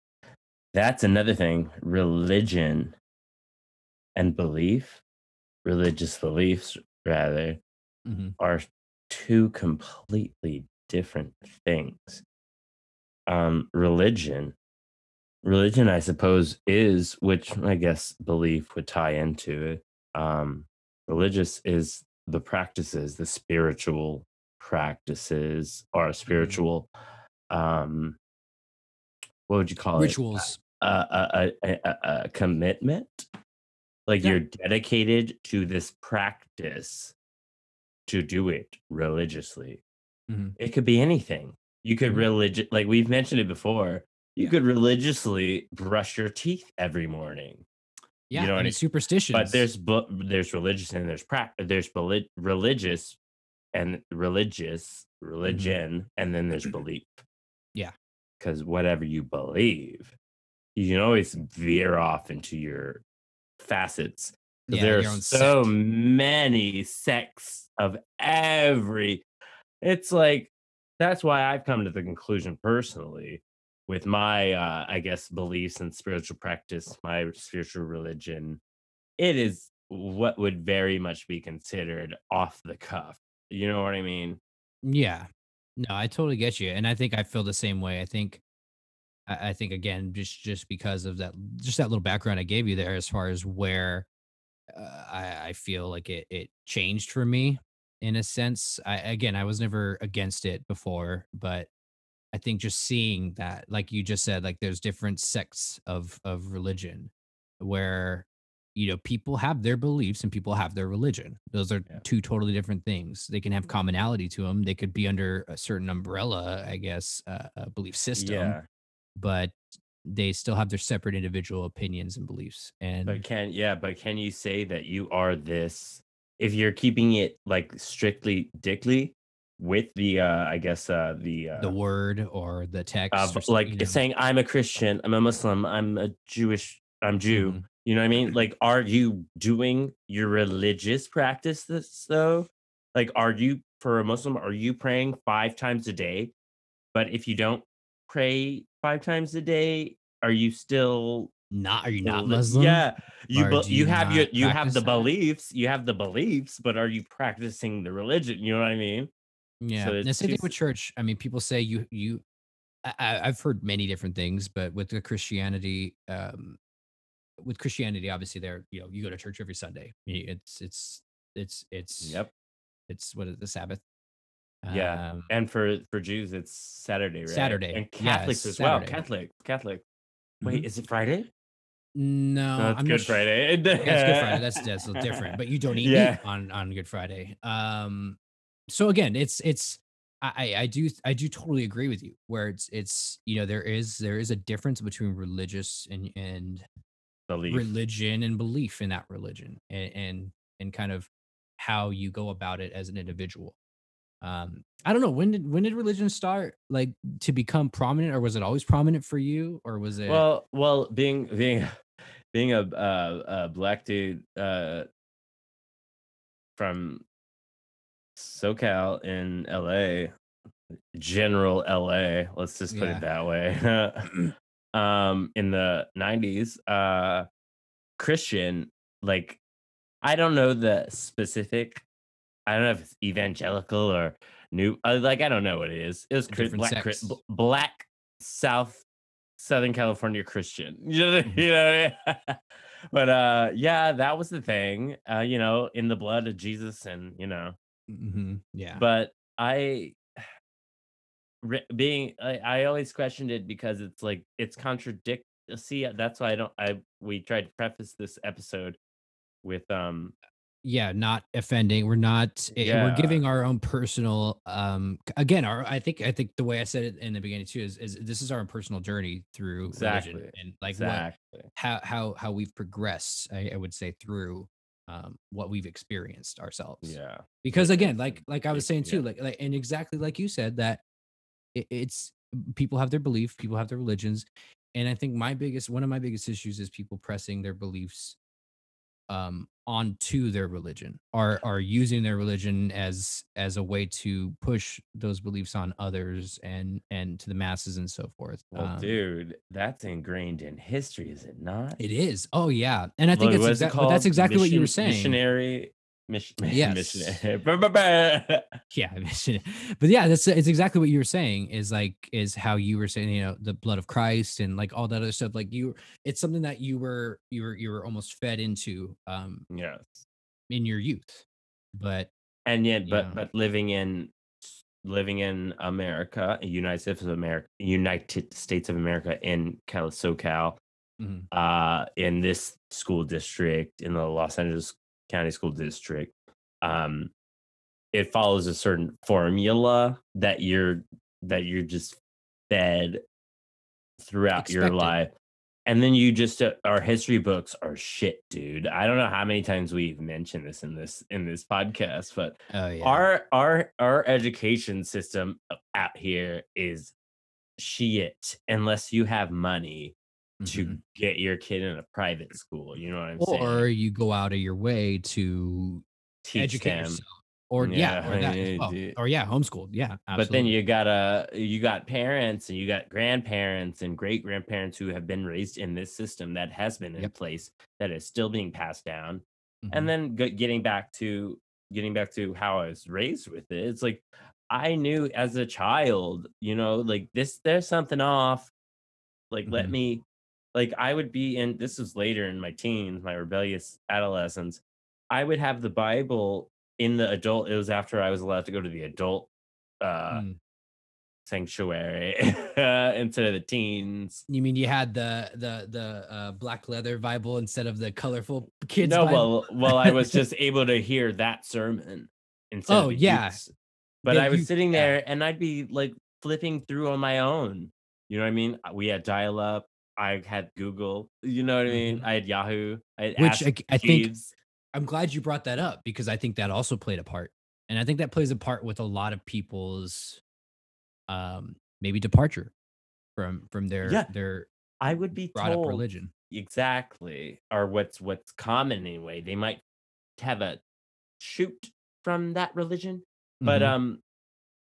That's another thing. Religion and belief, religious beliefs rather, mhm, are two completely different things. Um, religion, religion, I suppose, is which I guess belief would tie into it. Um, religious is the practices, the spiritual practices, or spiritual. Um, what would you call it? rituals. a, a, a, a commitment like Yeah. you're dedicated to this practice to do it religiously Mhm. it could be anything you could Mhm. religious like we've mentioned it before you Yeah. could religiously brush your teeth every morning Yeah, you know and mean? superstitions. but there's bu- there's religious and there's pra- there's beli- religious and religious religion and then there's belief Mm-hmm. Yeah. because whatever you believe you can always veer off into your facets yeah, there are so sect. many sects of every it's like that's why i've come to the conclusion personally with my uh i guess beliefs and spiritual practice my spiritual religion it is what would very much be considered off the cuff you know what i mean Yeah. No, I totally get you. And I think I feel the same way. I think I, I think again, just just because of that just that little background I gave you there as far as where uh, I, I feel like it it changed for me. in a sense. I again, I was never against it before, but I think just seeing that, like you just said, like there's different sects of of religion where you know people have their beliefs and people have their religion. Those are Yeah. two totally different things. They can have commonality to them. They could be under a certain umbrella, I guess, uh, a belief system, Yeah. But they still have their separate individual opinions and beliefs. And But can yeah, but can you say that you are this if you're keeping it like strictly dickly with the uh I guess uh the uh the word or the text, of or like you know, saying I'm a Christian, I'm a Muslim, I'm a Jewish, I'm Jew. mhm. You know what I mean? Like, are you doing your religious practice this though? Like, are you for a Muslim, are you praying five times a day? But if you don't pray five times a day, are you still not are you not Muslim? Yeah, you be- you you have your you have the that? beliefs, you have the beliefs, but are you practicing the religion? You know what I mean? Yeah, So the same thing with church. I mean, people say you you. I- I've heard many different things, but with the Christianity, um, with Christianity, obviously, there you know you go to church every Sunday. It's it's it's it's Yep. It's what is the Sabbath? Yeah. Um, And for for Jews, it's Saturday, right? Saturday. And Catholics as well. Catholic, Catholic. Wait, Mhm. is it Friday? no, No, it's I'm Good sh- Friday. It's Good Friday. That's that's different. But you don't eat Yeah. meat on on Good Friday. Um, so again, it's it's I I I do I do totally agree with you. Where it's it's you know there is there is a difference between religious and and belief. religion and belief in that religion and and and kind of how you go about it as an individual. Um, I don't know when did when did religion start like to become prominent, or was it always prominent for you, or was it? Well, well, being being being a uh, a black dude uh, from SoCal in LA, general LA, let's just put Yeah. it that way. um, in the '90s, uh, Christian, like, I don't know the specific. I don't know if it's evangelical or new. uh, Like, I don't know what it is. It was black, black South Southern California Christian. You know, you know what I mean? but uh yeah, that was the thing. Uh, you know, in the blood of Jesus and you know, Mhm, yeah, but I re- being I, I always questioned it because it's like it's contradict see that's why I don't I we tried to preface this episode with um yeah, not offending. We're not. eh, We're giving our own personal. Um, again, our I think I think the way I said it in the beginning too is is this is our own personal journey through Exactly. religion and like what exactly how how how we've progressed. I, I would say through um what we've experienced ourselves. yeah because again like like i was saying too yeah. like like and exactly like you said that it, it's people have their belief people have their religions and i think my biggest one of my biggest issues is people pressing their beliefs um onto their religion are are using their religion as as a way to push those beliefs on others and and to the masses and so forth well Um, dude that's ingrained in history is it not? It is. Oh yeah. And i think Look, it's what is it exactly that's exactly what you were saying. Missionary, mission, Yes. yeah mean, but yeah that's it's exactly what you were saying is like is how you were saying you know the blood of christ and like all that other stuff like you it's something that you were you were you were almost fed into um yes, in your youth but and yet, but Yeah. but living in living in America, United States of America, United States of America, in Cal SoCal, mhm, uh, in this school district, in the Los Angeles County School District, um, it follows a certain formula that you're that you're just fed throughout your life. And then you just uh, our history books are shit, dude. I don't know how many times we've mentioned this in this in this podcast, but oh yeah our our our education system out here is shit unless you have money to mhm. get your kid in a private school. You know what I'm or saying? Or you go out of your way to Teach educate them. yourself or yeah, Yeah, or that yeah, well. or yeah homeschooled yeah But then you got uh you got parents and you got grandparents and great grandparents who have been raised in this system that has been in Yep. place that is still being passed down. Mhm. and then getting back to getting back to how I was raised with it, it's like I knew as a child, you know, like this, there's something off. Like, let Mhm. me, like, I would be in this was later in my teens, my rebellious adolescence. I would have the Bible in the adult. It was after I was allowed to go to the adult uh, Mm. sanctuary instead of the teens. You mean you had the the the uh, black leather Bible instead of the colorful kids? no, Bible? well, well, I was just able to hear that sermon instead. Oh, yeah. youth's. But The I was youth- sitting yeah. there and I'd be like flipping through on my own. You know what I mean? We had dial up. I had Google. You know what I mean? Mhm. I had Yahoo. I had Which I, I think I'm glad you brought that up because I think that also played a part, and I think that plays a part with a lot of people's, um, maybe departure from from their Yeah. their I would be brought up religion. exactly, or what's what's common anyway. They might have a shoot from that religion, but Mhm. um,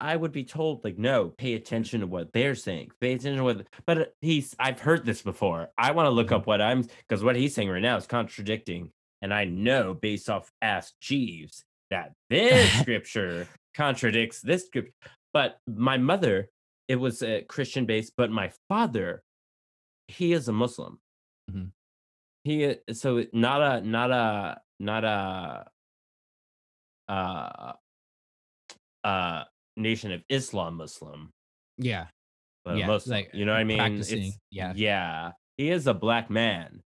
I would be told like, no, pay attention to what they're saying. Pay attention to what. But uh, he's, I've heard this before. I want to look Mhm. up what I'm because what he's saying right now is contradicting, and I know based off Ask Jeeves that this scripture contradicts this scripture. But my mother, it was a Christian based, but my father, he is a Muslim. Mhm. He i- so not a not a not a uh uh nation of Islam Muslim, yeah, but Yeah, Muslim. like, you know what I mean? practicing, It's, yeah. yeah. He is a black man.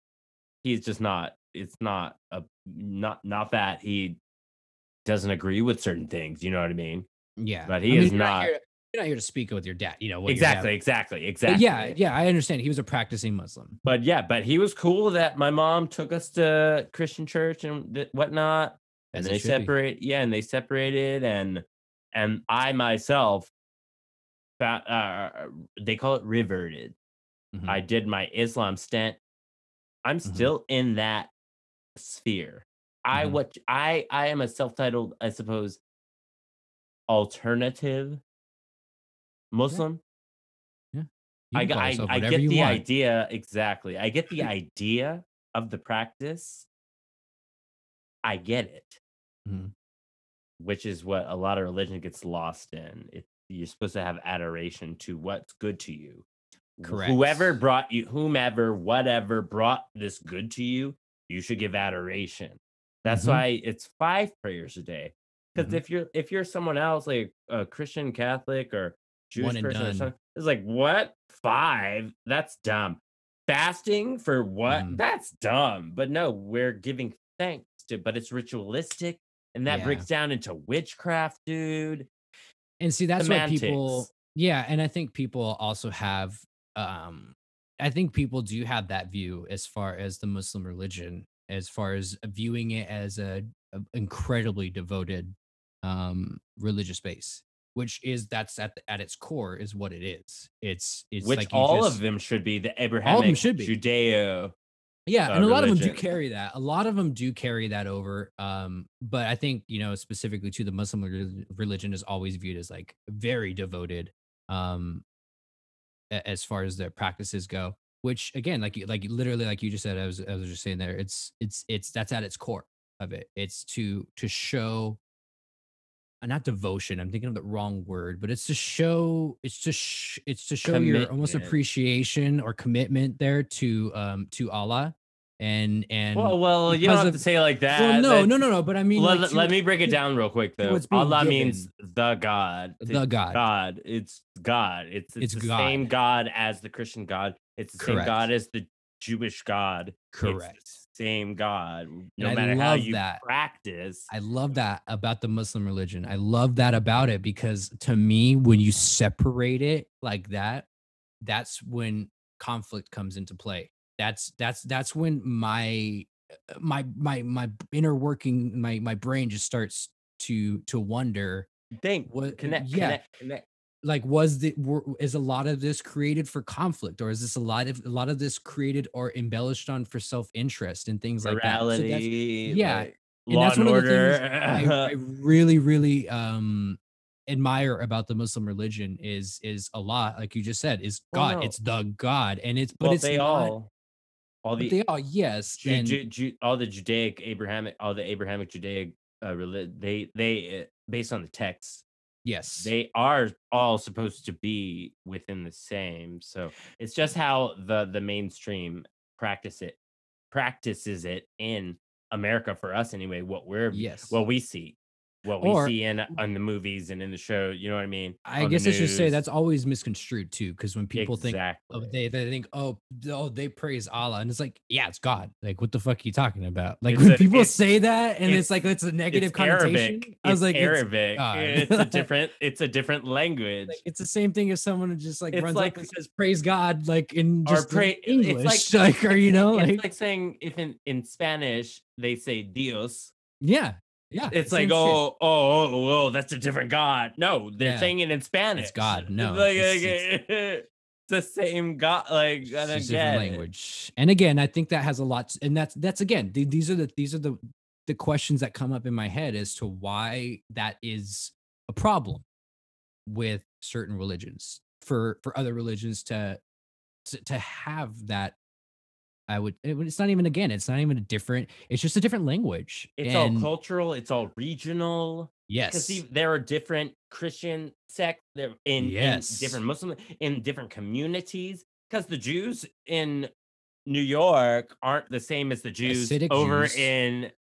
He's just not. It's not a not not that he doesn't agree with certain things. You know what I mean? yeah. But I he mean, is you're not- to- you're not here to speak with your dad. You know what your dad- Exactly. Exactly. But Exactly. yeah, yeah, I understand. He was a practicing Muslim. But yeah, but he was cool that my mom took us to Christian church and th- whatnot. As and they should be. separate, yeah, and they separated, and and I myself, uh, they call it reverted. Mhm. I did my Islam stint. I'm Mhm. still in that sphere. I Mhm. what I I am a self-titled, I suppose, alternative Muslim. Yeah. I g- call I, I get the want. idea exactly. I get the idea of the practice. I get it, Mhm. Which is what a lot of religion gets lost in. It, you're supposed to have adoration to what's good to you. Correct. Whoever brought you, whomever, whatever brought this good to you, you should give adoration. That's Mhm. why it's five prayers a day. Because Mhm. if you're if you're someone else like a Christian, Catholic, or Jewish person or something, it's like what five? That's dumb. Fasting for what? Mhm. That's dumb. But no, we're giving thanks to. But it's ritualistic, and that Yeah. breaks down into witchcraft, dude. and see that's why people yeah and i think people also have um i think people do have that view as far as the muslim religion as far as viewing it as a, a incredibly devoted um religious base which is that's at the, at its core is what it is it's it's Which like all just- of them should be the Abrahamic should be. Judeo. Yeah uh, and a lot of them do carry that a lot of them do carry that over um but i think you know specifically to the muslim rel- religion is always viewed as like very devoted um a- as far as their practices go which again like you like literally like you just said i was i was just saying there it's it's it's that's at its core of it. It's to to show not devotion i'm thinking of the wrong word but it's to show it's to sh- it's to show your almost appreciation or commitment there to um to allah and and Well, well, you don't have of- to say it like that. well, no That's- no no no but i mean let, like, let to- me break it down real quick though. Allah given. means the God. the god God. It's God. It's it's, It's the God. same God as the Christian God. It's the same God as the Jewish God. It's correct same God. No I matter how you that. practice. I love that about the Muslim religion. I love that about it because to me, when you separate it like that, that's when conflict comes into play. That's that's that's when my uh, my my my inner working my my brain just starts to to wonder Think. What- connect. yeah. Connect. Connect. Like was the were, is a lot of this created for conflict or is this a lot of a lot of this created or embellished on for self-interest and things like that So yeah, like, and law that's and one of the order. things I, I really really um admire about the muslim religion is is a lot, like you just said is Well, god no. it's the god and it's but well, it's they not, all. All the they all yes Ju- and Ju- Ju- all the Judaic Abrahamic, all the Abrahamic Judaic, uh, they they uh, based on the text, yes they are all supposed to be within the same. So it's just how the the mainstream practice it practices it in America for us anyway. What we're yes what we see. What we Or see in on the movies and in the show. You know what I mean? I On guess I should say that's always misconstrued too, because when people think exactly. oh, they they think oh oh they praise Allah and it's like yeah it's God like what the fuck are you talking about like It's when a- people say that and it's, it's- like it's a negative it's connotation Arabic. I was it's like Arabic. God. It's, a different. It's a different language. like, it's the same thing as someone just like It's runs like- up and says praise God like in just in pray- it's English like- like, or you know it's like, like saying if in, in Spanish they say Dios, yeah yeah it's like oh, oh oh oh that's a different God. No, they're Yeah. saying it in Spanish. It's God, no, like, it's- like, it's the same God. Like don't different language. And again, I think that has a lot, and that's that's again, th- these are the these are the the questions that come up in my head as to why that is a problem with certain religions for for other religions to to, to have that. I would. it- It's not even again. It's not even a different. It's just a different language. It's and all cultural. It's all regional. yes, because there are different Christian sects there in, in Yes. different Muslim in different communities. Because the Jews in New York aren't the same as the Jews Hasidic over Jews. in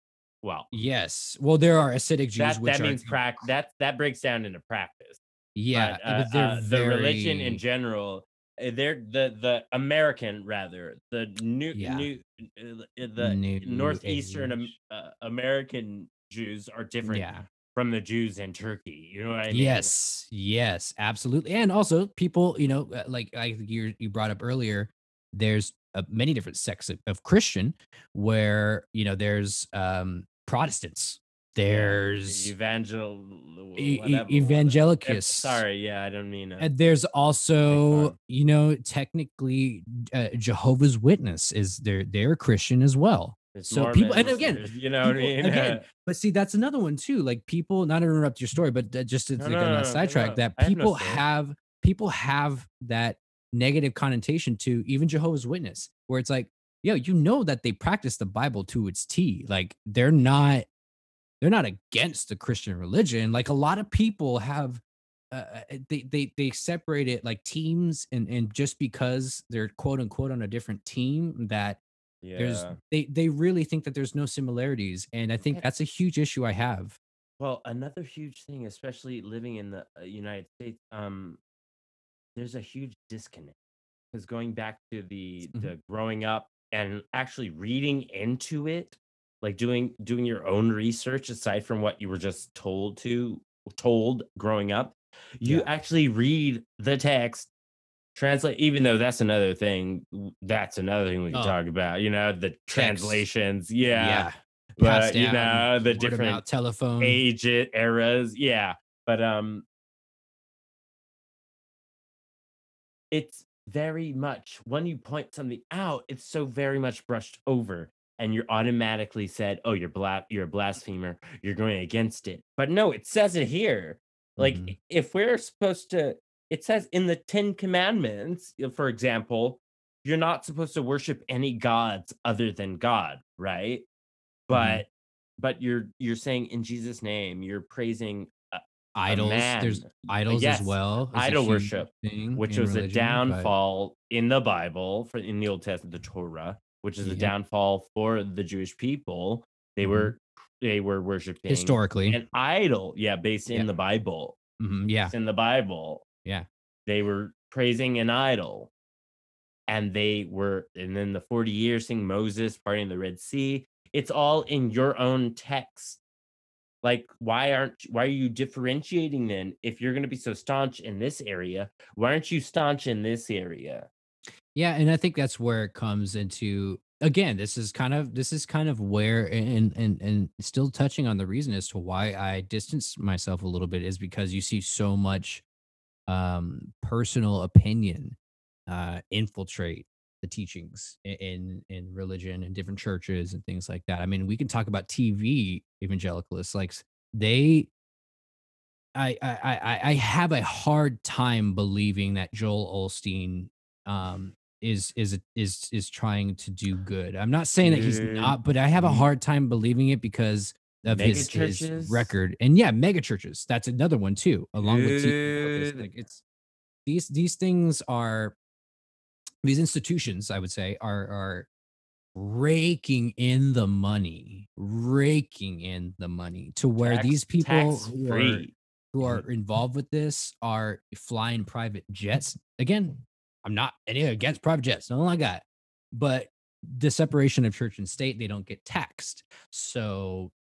well. yes. Well, there are Hasidic Jews, That which that means prac that that breaks down into practice. yeah, but, uh, but they're uh, the religion in general. Uh, They're the the American rather the new Yeah. new uh, the New northeastern Am- uh, American Jews are different Yeah. from the Jews in Turkey. You know what I mean? Yes, yes, absolutely. And also, people, you know, uh, like I think you you brought up earlier, there's uh, many different sects of, of Christian where you know there's um Protestants, there's evangel e- e- whatever. evangelicus. Sorry, yeah, I don't mean to. And there's also, you know, technically uh, Jehovah's Witness is they're they're Christian as well. So people- and again, you know what I mean? again, But see, that's another one too. Like people, not to interrupt your story, but uh, just to No, to no, no, that sidetrack, that I have people have people have that negative connotation to even Jehovah's Witness, where it's like, yo, you know that they practice the Bible to its T. Like they're not they're not against the Christian religion. Like a lot of people have uh, uh, they they they separate it like teams and and just because they're quote unquote on a different team that yeah. there's they they really think that there's no similarities and i think that's a huge issue i have Well, another huge thing, especially living in the uh, United States, um, there's a huge disconnect because going back to the Mhm. the growing up and actually reading into it, like doing doing your own research aside from what you were just told to told growing up, you Yeah. actually read the text, translate. Even though that's another thing, that's another thing we can Oh. talk about. You know, the translations. Yeah, Passed but you know the different telephone age it eras yeah but um it's very much when you point something out it's so very much brushed over and you're automatically said oh you're bla- you're a blasphemer you're going against it. But no it says it here. Like Mhm. if we're supposed to it says in the 10 commandments for example you're not supposed to worship any gods other than god right? But but you're you're saying in jesus name you're praising idols there's man. idols yes, as well idol worship, which was a religion, but- downfall in the bible for in the old testament the torah which is a Yep. downfall for the jewish people. They Mhm. were they were worshiping historically. an idol. Yeah based in Yeah. the bible. Mhm, yeah. It's in the bible. Yeah. they were praising an idol. And they were and then the 40 years seeing moses parting the red sea it's all in your own text. Like why aren't why are you differentiating then if you're going to be so staunch in this area? Why aren't you staunch in this area Yeah, and I think that's where it comes into again, this is kind of this is kind of where and and and still touching on the reason as to why I distance myself a little bit is because you see so much um personal opinion uh infiltrate the teachings in in religion and different churches and things like that. I mean, we can talk about TV evangelicalists like they I I I I- have a hard time believing that Joel Osteen um is is is is trying to do good. I'm not saying that he's not, but I have a Mm. hard time believing it because of his, his record. And yeah, mega churches. That's another one too, along with TV like it's these these things are these institutions, I would say, are are raking in the money, raking in the money to where Tax- these people who are, who are involved with this are flying private jets. Again, I'm not any against private jets, nothing like that. But the separation of church and state, they don't get taxed. So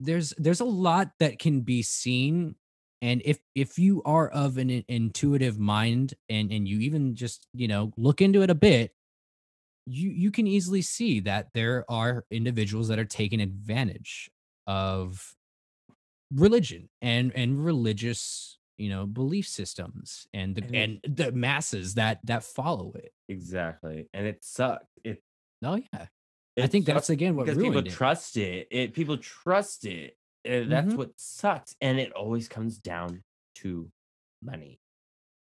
there's there's a lot that can be seen and if if you are of an intuitive mind and and you even just you know look into it a bit you you can easily see that there are individuals that are taking advantage of religion and and religious you know belief systems and the, And it- and the masses that that follow it Exactly. And it sucked. It oh yeah i think that's again what people it trust it. It people trust it. Uh, that's Mhm. what sucks. And it always comes down to money.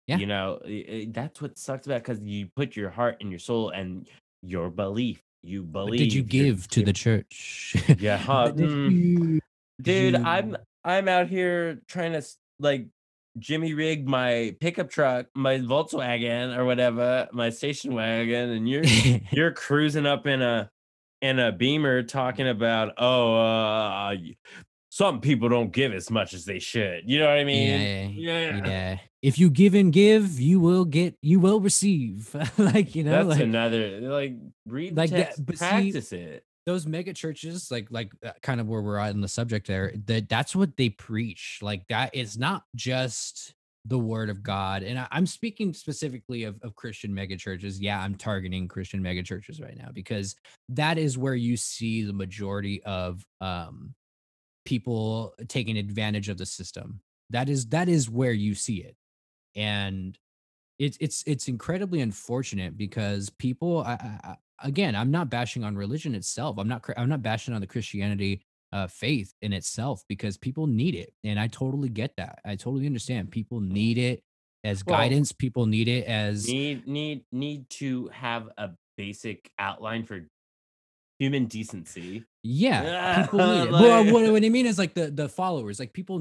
Yeah. You know, i- i- that's what sucks about because you put your heart and your soul and your belief. You believe. did you give to the church Yeah, huh, mm. dude i'm i'm out here trying to like jimmy rigged my pickup truck my volkswagen or whatever my station wagon and you're you're cruising up in a in a beamer talking about oh uh some people don't give as much as they should you know what i mean yeah, yeah, yeah. If you give and give, you will get, you will receive. like you know, that's like another like read like the that- text, but see, practice it those mega churches, like like uh, kind of where we're at in the subject there. That that's what they preach. Like that is not just the word of God. And I, I'm speaking specifically of, of Christian mega churches. Yeah, I'm targeting Christian mega churches right now because that is where you see the majority of um people taking advantage of the system. That is that is where you see it. And it's it's it's incredibly unfortunate because people I- again i'm not bashing on religion itself i'm not i'm not bashing on the christianity uh faith in itself because people need it and i totally get that i totally understand people need it as Well, guidance people need it as need need need to have a basic outline for human decency. Yeah people need it. Like- well what, what i mean is like the the followers like people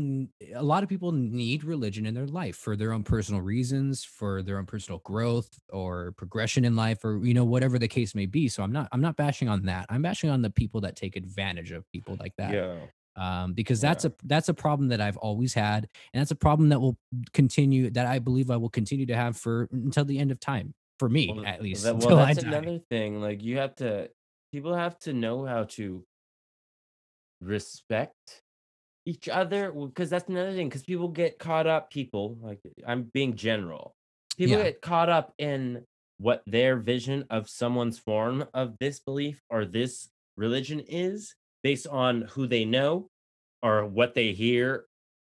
a lot of people need religion in their life for their own personal reasons for their own personal growth or progression in life or you know whatever the case may be. So i'm not i'm not bashing on that. I'm bashing on the people that take advantage of people like that yeah. um, because that's Yeah. a that's a problem that I've always had, and that's a problem that will continue that I believe I will continue to have for until the end of time for me Well, at least that- until that's another thing. Like you have to, people have to know how to respect each other because that's another thing. Because people get caught up. People like I'm being general. People Yeah. get caught up in what their vision of someone's form of this belief or this religion is based on who they know or what they hear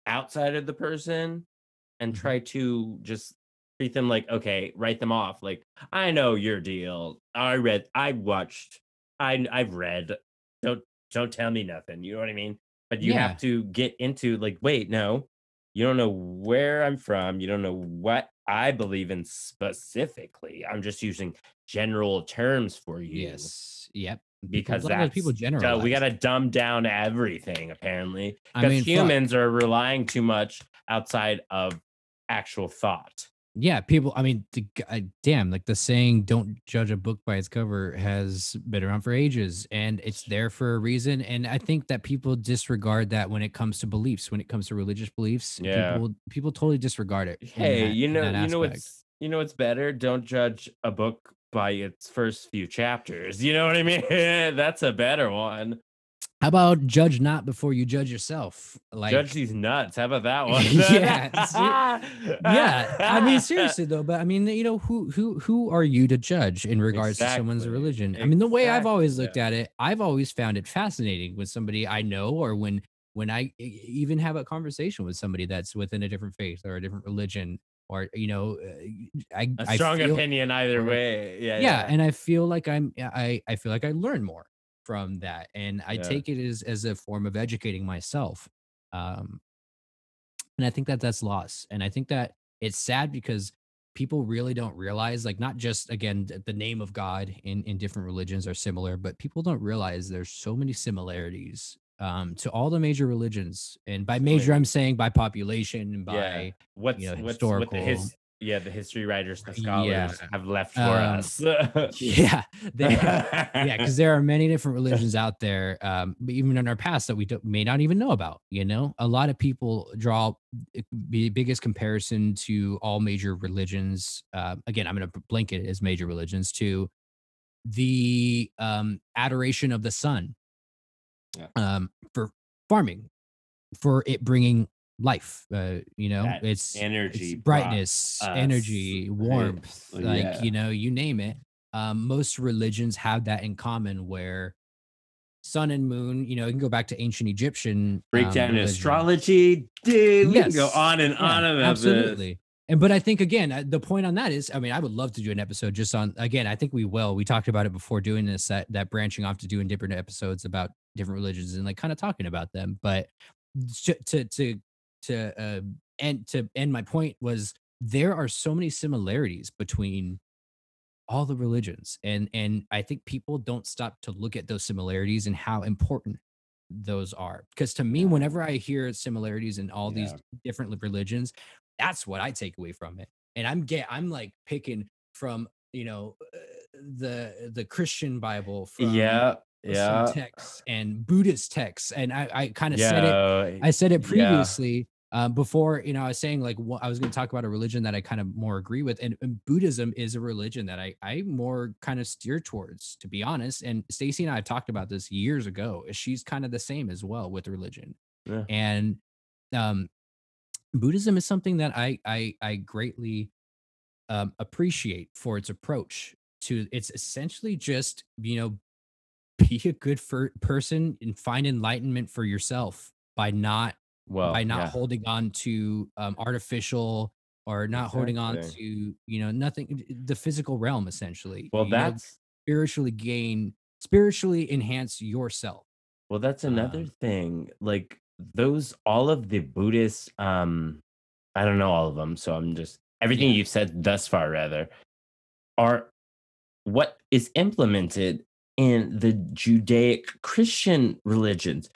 outside of the person and Mhm. try to just treat them like okay write them off like i know your deal i read i watched i i've read don't don't tell me nothing you know what i mean but you Yeah. have to get into like wait no you don't know where i'm from you don't know what i believe in specifically i'm just using general terms for you Yes. Yep. because a lot of that's people uh, generalize. we got to dumb down everything apparently I because mean, fuck. humans are relying too much outside of actual thought Yeah, people. I mean, the, I- damn, like the saying "Don't judge a book by its cover" has been around for ages, and it's there for a reason. And I think that people disregard that when it comes to beliefs, when it comes to religious beliefs. Yeah. people people totally disregard it. hey that- you know you know what's you know what's better don't judge a book by its first few chapters you know what i mean that's a better one How about judge not before you judge yourself? Like, judge these nuts. How about that one? Yeah, yeah. I mean, seriously though, but I mean, you know, who who who are you to judge in regards to someone's Exactly, religion? I mean, the way I've always exactly, looked at it, I've always found it fascinating when somebody I know or when when I even have a conversation with somebody that's within a different faith or a different religion or you know, uh, I a I strong feel- opinion either way. Yeah yeah, and I feel like I'm I I feel like I learn more from that, and I Yeah. take it as as a form of educating myself. Um, and I think that that's loss and I think that it's sad because people really don't realize, like, not just again the name of God in in different religions are similar, but people don't realize there's so many similarities um to all the major religions, and by major. I'm saying by population and by yeah what's know, what's what the his historical- yeah, the history writers, the Yeah. scholars have left for Um, us. Yeah, they, yeah, because there are many different religions out there, um, but even in our past that we don't, may not even know about. You know, a lot of people draw the biggest comparison to all major religions. Uh, again, I'm going to blanket it as major religions to the um, adoration of the sun Yeah. um, for farming, for it bringing life. Uh, you know, That it's energy it's brightness, energy, right? warmth, like Yeah. you know, you name it. Um, most religions have that in common, where sun and moon. You know, you can go back to ancient Egyptian Break um, astrology, dude. We can go on and Yeah, on about this. absolutely. And but I think again, uh, the point on that is, I mean, I would love to do an episode just on again. I think we will. We talked about it before doing this that that branching off to doing different episodes about different religions and like kind of talking about them. But to to to to uh, and to end my point was there are so many similarities between all the religions and and i think people don't stop to look at those similarities and how important those are because to me Yeah. whenever i hear similarities in all these different religions that's what i take away from it and i'm get i'm like picking from you know uh, the the christian bible from Yeah, yeah. texts and buddhist texts and i i kind of said it I said it Yeah. previously um, before. You know, I was saying like I was going to talk about a religion that I kind of more agree with, and, and Buddhism is a religion that I I more kind of steer towards, to be honest. And Stacy and I have talked about this years ago. She's kind of the same as well with religion, Yeah. and um, Buddhism is something that I I I greatly um, appreciate for its approach to. It's essentially just you know be a good person and find enlightenment for yourself by not well, by not yeah. holding on to um, artificial or not holding on to you know nothing the physical realm essentially Well, You know, that's spiritually gain spiritually enhance yourself well, that's another Um, thing. Like those, all of the Buddhist, um, I don't know all of them, so I'm just everything Yeah. you've said thus far, rather, are what is implemented in the Judaic Christian religions.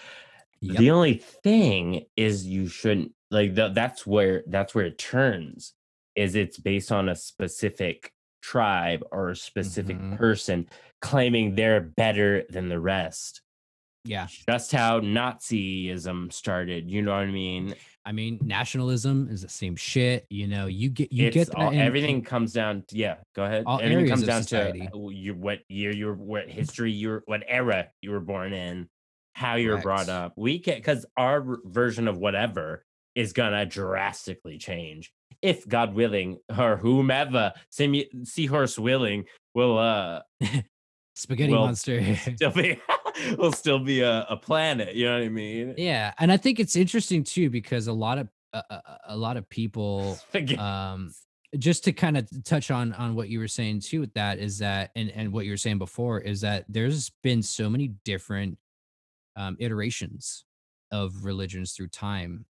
Yep. The only thing is you shouldn't like th- that's where that's where it turns is it's based on a specific tribe or a specific Mhm. person claiming they're better than the rest. yeah Just how Nazism started, you know what I mean? I mean nationalism is the same shit you know you get you it's get all, in- everything comes down to, yeah, go ahead. all everything areas comes of down society. to how you what year you're what history you're what era you were born in, how you're brought up. We can because our version of whatever is gonna drastically change. If God willing, or whomever, Simu- seahorse willing, will uh spaghetti well, monster still be will still be a, a planet. You know what I mean? yeah and i think it's interesting too because a lot of uh, uh, a lot of people um just to kind of touch on on what you were saying too with that is that and and what you were saying before is that there's been so many different um iterations of religions through time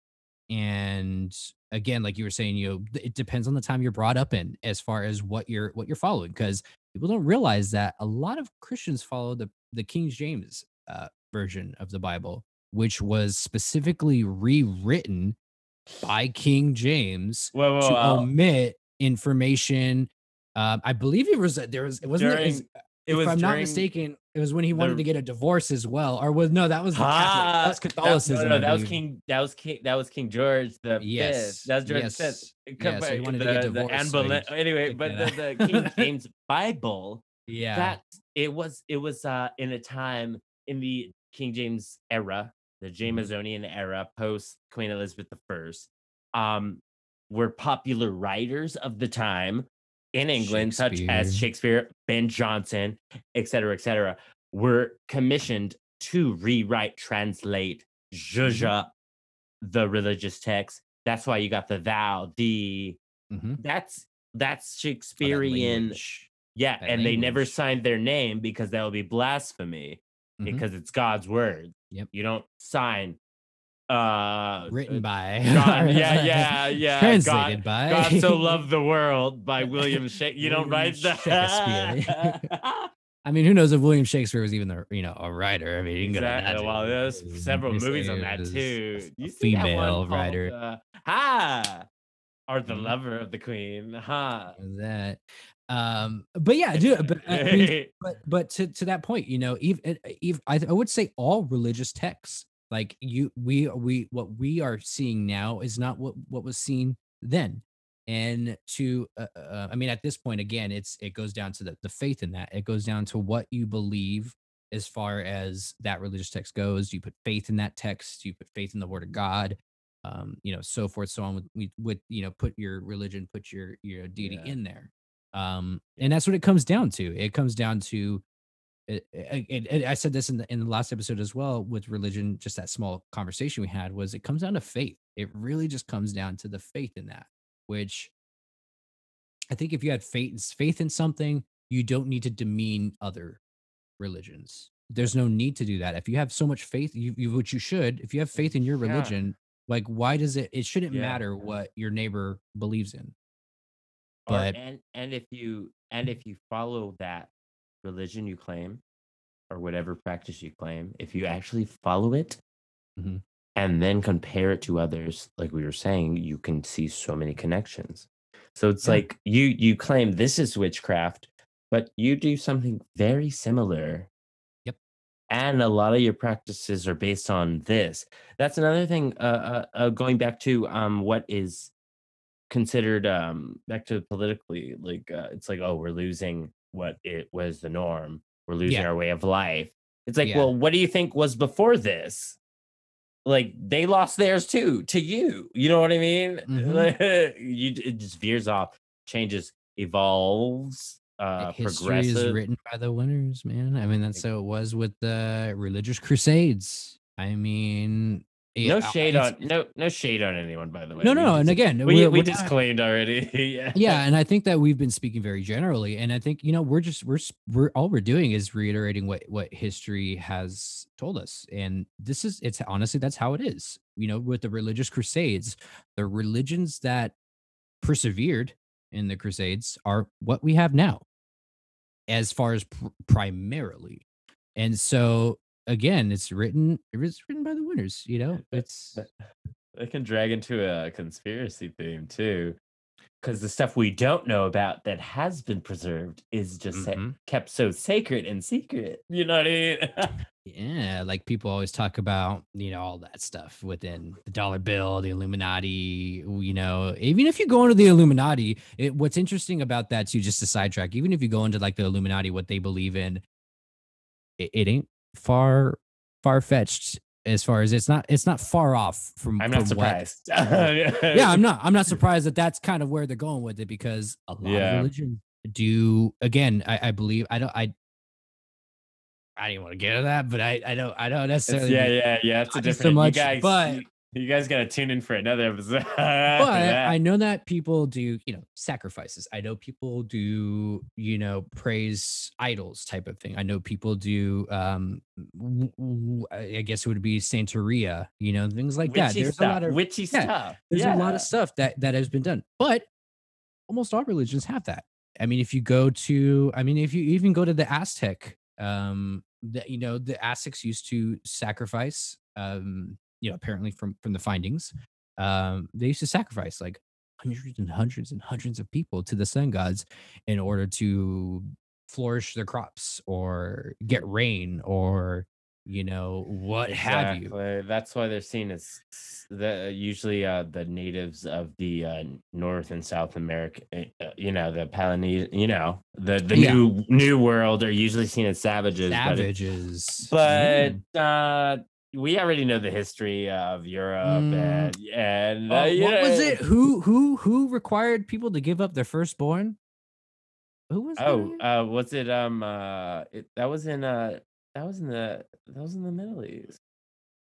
and again like you were saying you know it depends on the time you're brought up in as far as what you're what you're following because people don't realize that a lot of christians follow the the king james uh, version of the bible which was specifically rewritten by king james whoa, whoa, to omit information. Um, I believe it was there was it wasn't it, During- it if was I'm not mistaken, it was when he wanted the- to get a divorce as well, or was no, that was the Catholic, that was Ah, Catholicism. no, no, that was. King. That was King. That was King George the Yes, fifth. That was George yes, the fifth. yeah, so he wanted to get the, the divorced, Anne Boleyn- anyway, but the, the King James Bible. Yeah, That it was. It was uh in a time in the King James era, the Mm-hmm. Jamesonian era, post Queen Elizabeth I, Um, were popular writers of the time in England, such as Shakespeare, Ben Jonson, et cetera, et cetera, were commissioned to rewrite, translate, Mm-hmm. zhuzha the religious text. That's why you got the thou, the Mhm. that's that's that Shakespearean. language. Yeah, and they never signed their name because that would be blasphemy Mhm. because it's God's word. Yep. You don't sign uh written by God, yeah, yeah, yeah. translated God, by God so loved the world by William Shakespeare. You don't write that. Shakespeare. I mean, who knows if William Shakespeare was even the you know a writer? I mean, you can go to that. Well, there's several movies on that too. You see that female called, writer. Uh, ah, Or the Mhm. lover of the queen. Huh. that. Um, but yeah, dude, but I mean, but but to to that point, you know, even even I, I would say all religious texts, like you, we we what we are seeing now is not what what was seen then. And to, uh, uh, I mean, at this point, again, it's it goes down to the the faith in that. It goes down to what you believe as far as that religious text goes. You put faith in that text. You put faith in the word of God. Um, you know, so forth, so on. With with, with you know, put your religion, put your your deity Yeah. in there um and that's what it comes down to. It comes down to it, it, it- i said this in the in the last episode as well with religion just that small conversation we had was it comes down to faith. It really just comes down to the faith in that which i think if you had faith faith in something you don't need to demean other religions. There's no need to do that. If you have so much faith you, you which you should if you have faith in your Yeah. religion like why does it it shouldn't Yeah. matter what your neighbor believes in but and and if you and if you follow that religion you claim or whatever practice you claim if you actually follow it Mhm. and then compare it to others like we were saying you can see so many connections so it's Yeah. like you you claim this is witchcraft but you do something very similar Yep. and a lot of your practices are based on this that's another thing uh, uh, uh going back to um what is considered um back to politically like uh, it's like oh we're losing what it was the norm we're losing Yeah. our way of life it's like Yeah. well what do you think was before this like they lost theirs too to you you know what i mean Mhm. You it just veers off changes evolves uh history is written by the winners, man. I mean, that's how it was with the religious crusades. I mean, no shade on no no shade on anyone by the way No, no, We no. And again, we, we're- we we're not- already yeah yeah, and I think that we've been speaking very generally, and I think you know we're just we're we're all we're doing is reiterating what what history has told us, and this is it's honestly that's how it is. You know, with the religious crusades, the religions that persevered in the crusades are what we have now, as far as pr- primarily, and so again, it's written it was written by the winners. You know, it's It can drag into a conspiracy theme too. Because the stuff we don't know about that has been preserved is just Mhm. kept so sacred and secret. You know what I mean? Yeah, like people always talk about, you know, all that stuff within the dollar bill, the Illuminati, you know, even if you go into the Illuminati, it, what's interesting about that too, just to sidetrack, even if you go into like the Illuminati, what they believe in, it, it ain't far, far fetched as far as it's not, it's not far off from. I'm not from what- surprised. yeah, I'm not. I'm not surprised that that's kind of where they're going with it because a lot Yeah. of religion do. Again, I, I believe I don't. I. I didn't want to get into that, but I I don't I don't It's- necessarily. yeah, yeah, yeah. It's a not so different. much, guys, but- you, guys got to tune in for another episode. But I know that people do, you know, sacrifices. I know people do, you know, praise idols type of thing. I know people do. um w- w- I I guess it would be Santeria, you know, things like that. There's stuff. a lot of witchy yeah, stuff. there's a lot of stuff that that has been done but almost all religions have that i mean if you go to i mean if you even go to the aztec um that you know the aztecs used to sacrifice um you know apparently from from the findings um they used to sacrifice like hundreds and hundreds and hundreds of people to the sun gods in order to flourish their crops or get rain or you know what have you That's why they're seen as the usually uh, the natives of the uh, North and South America. Uh, you know the Polynesian. You know the the Yeah. new new world are usually seen as savages. but it- savages But, Mm. We already know the history of Europe Mm. and and Oh, uh, you what was it? Who who who required people to give up their firstborn? Who was that Oh, uh, was it um uh it, that was in uh that was in the that was in the Middle East.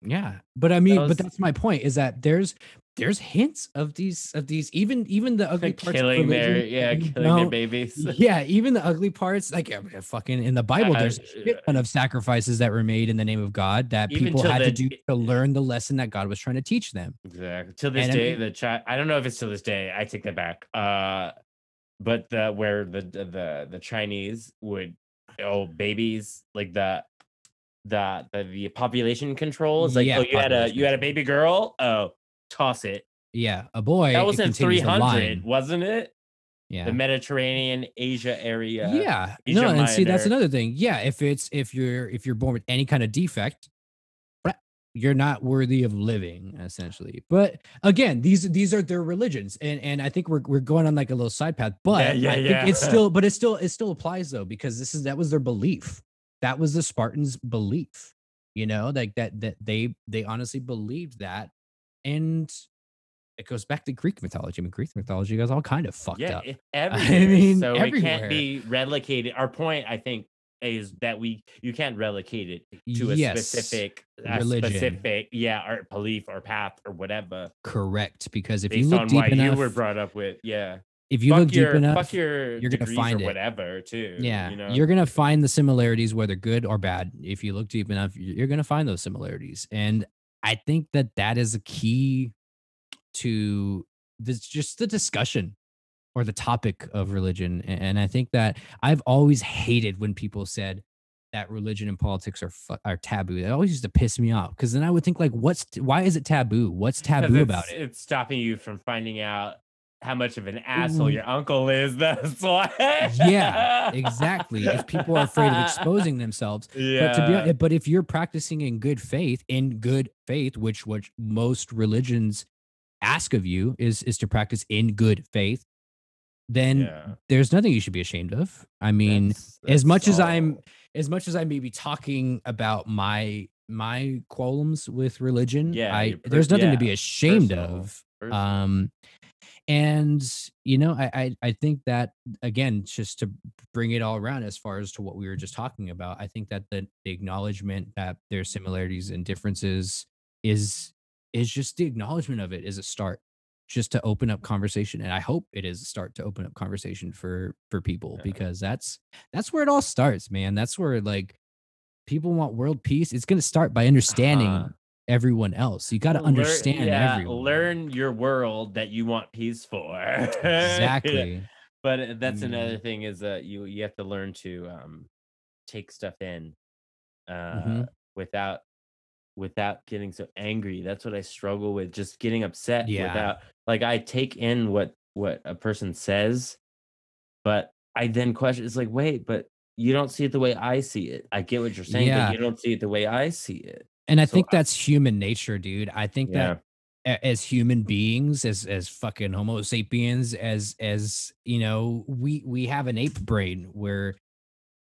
yeah, but I mean, was- but that's my point. Is that there's there's hints of these of these even even the ugly parts of killing their yeah killing their babies. Yeah, even the ugly parts, like uh, fucking in the Bible, Uh, there's a ton of sacrifices that were made in the name of God that people had to do to learn the lesson that God was trying to teach them. Exactly. To this And I day, mean- the chat. I don't know if it's to this day. I take that back. Uh, but the where the the the Chinese would oh babies like the the the, the population control is like Yeah, oh you had a you had a baby girl oh toss it Yeah, a boy. That was in continues the 300, wasn't it? Yeah. The Mediterranean, Asia area. yeah. Asia No, and see that's another thing. Yeah, if it's if you're if you're born with any kind of defect, you're not worthy of living, essentially. But again, these these are their religions, and and I think we're we're going on like a little side path. But yeah, think yeah. it's still, but it still it still applies though because this is that was their belief. That was the Spartans' belief. You know, like that that they they honestly believed that, and it goes back to Greek mythology. I mean, Greek mythology guys all kind of fucked yeah, up. everywhere. mean, so it can't be relocated. Our point, I think, is that we you can't replicate it to a Yes, specific a religion. specific yeah or belief or path or whatever Correct, because if you look on deep what enough, you were brought up with. Yeah, if you fuck look your deep enough, fuck your you're gonna find or it. whatever too. yeah, you know? you're gonna find the similarities, whether good or bad. If you look deep enough, you're gonna find those similarities, and I think that that is a key to this, just the discussion or the topic of religion. And I think that I've always hated when people said that religion and politics are are taboo. It always used to piss me off because then I would think like, what's why is it taboo? What's taboo about it? It's stopping you from finding out how much of an asshole Ooh. your uncle is. That's why. Yeah, exactly. If people are afraid of exposing themselves, Yeah. But to be but if you're practicing in good faith, in good faith, which which most religions ask of you is is to practice in good faith, then yeah. there's nothing you should be ashamed of. I mean, That's- as that's much as I'm as much as I may be talking about my my qualms with religion, Yeah, I per- there's nothing to be ashamed personal- of. personal. Um and you know, I, I I think that again, just to bring it all around as far as to what we were just talking about, I think that the, the acknowledgement that there's similarities and differences is is just the acknowledgement of it is a start just to open up conversation and i hope it is a start to open up conversation for for people Yeah. because that's that's where it all starts man that's where like people want world peace it's going to start by understanding Uh-huh. Everyone else you got to Learn- understand yeah, everyone Learn your world that you want peace for. exactly but uh, that's another thing is that you you have to learn to um take stuff in uh Mhm. without without getting so angry that's what i struggle with just getting upset Yeah. without like i take in what what a person says but i then question it's like wait but you don't see it the way i see it i get what you're saying Yeah. but you don't see it the way i see it and i So think I- that's human nature dude. I think yeah. that as human beings as as fucking homo sapiens as as you know we we have an ape brain where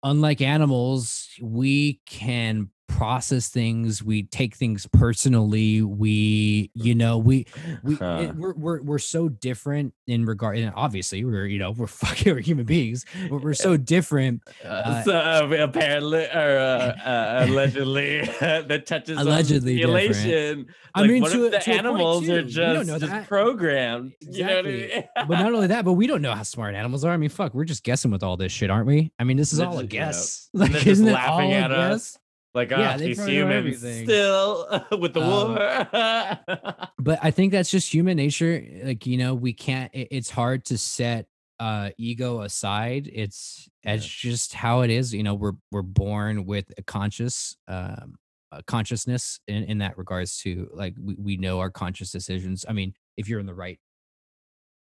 unlike animals we can process things we take things personally we you know we we Huh. it, we're, we're we're so different in regard and obviously we're you know we're fucking we're human beings but we're so different Uh, Uh, so uh, apparently or uh, uh, allegedly that touches Allegedly on different. I Like, mean, what to if the to a point, animals are just, know just programmed? You know what I Exactly. mean? but not only that, but we don't know how smart animals are. I mean, fuck, we're just guessing with all this shit, aren't we? I mean, this is all a guess. And Like, they're just isn't it laughing all a at guess? us. Like, Yeah, oh, these humans still with the Um, war. But I think that's just human nature. Like, you know, we can't. It, it's hard to set uh ego aside. It's it's just how it is. You know, we're we're born with a conscious um a consciousness in in that regards to like we, we know our conscious decisions. I mean, if you're in the right.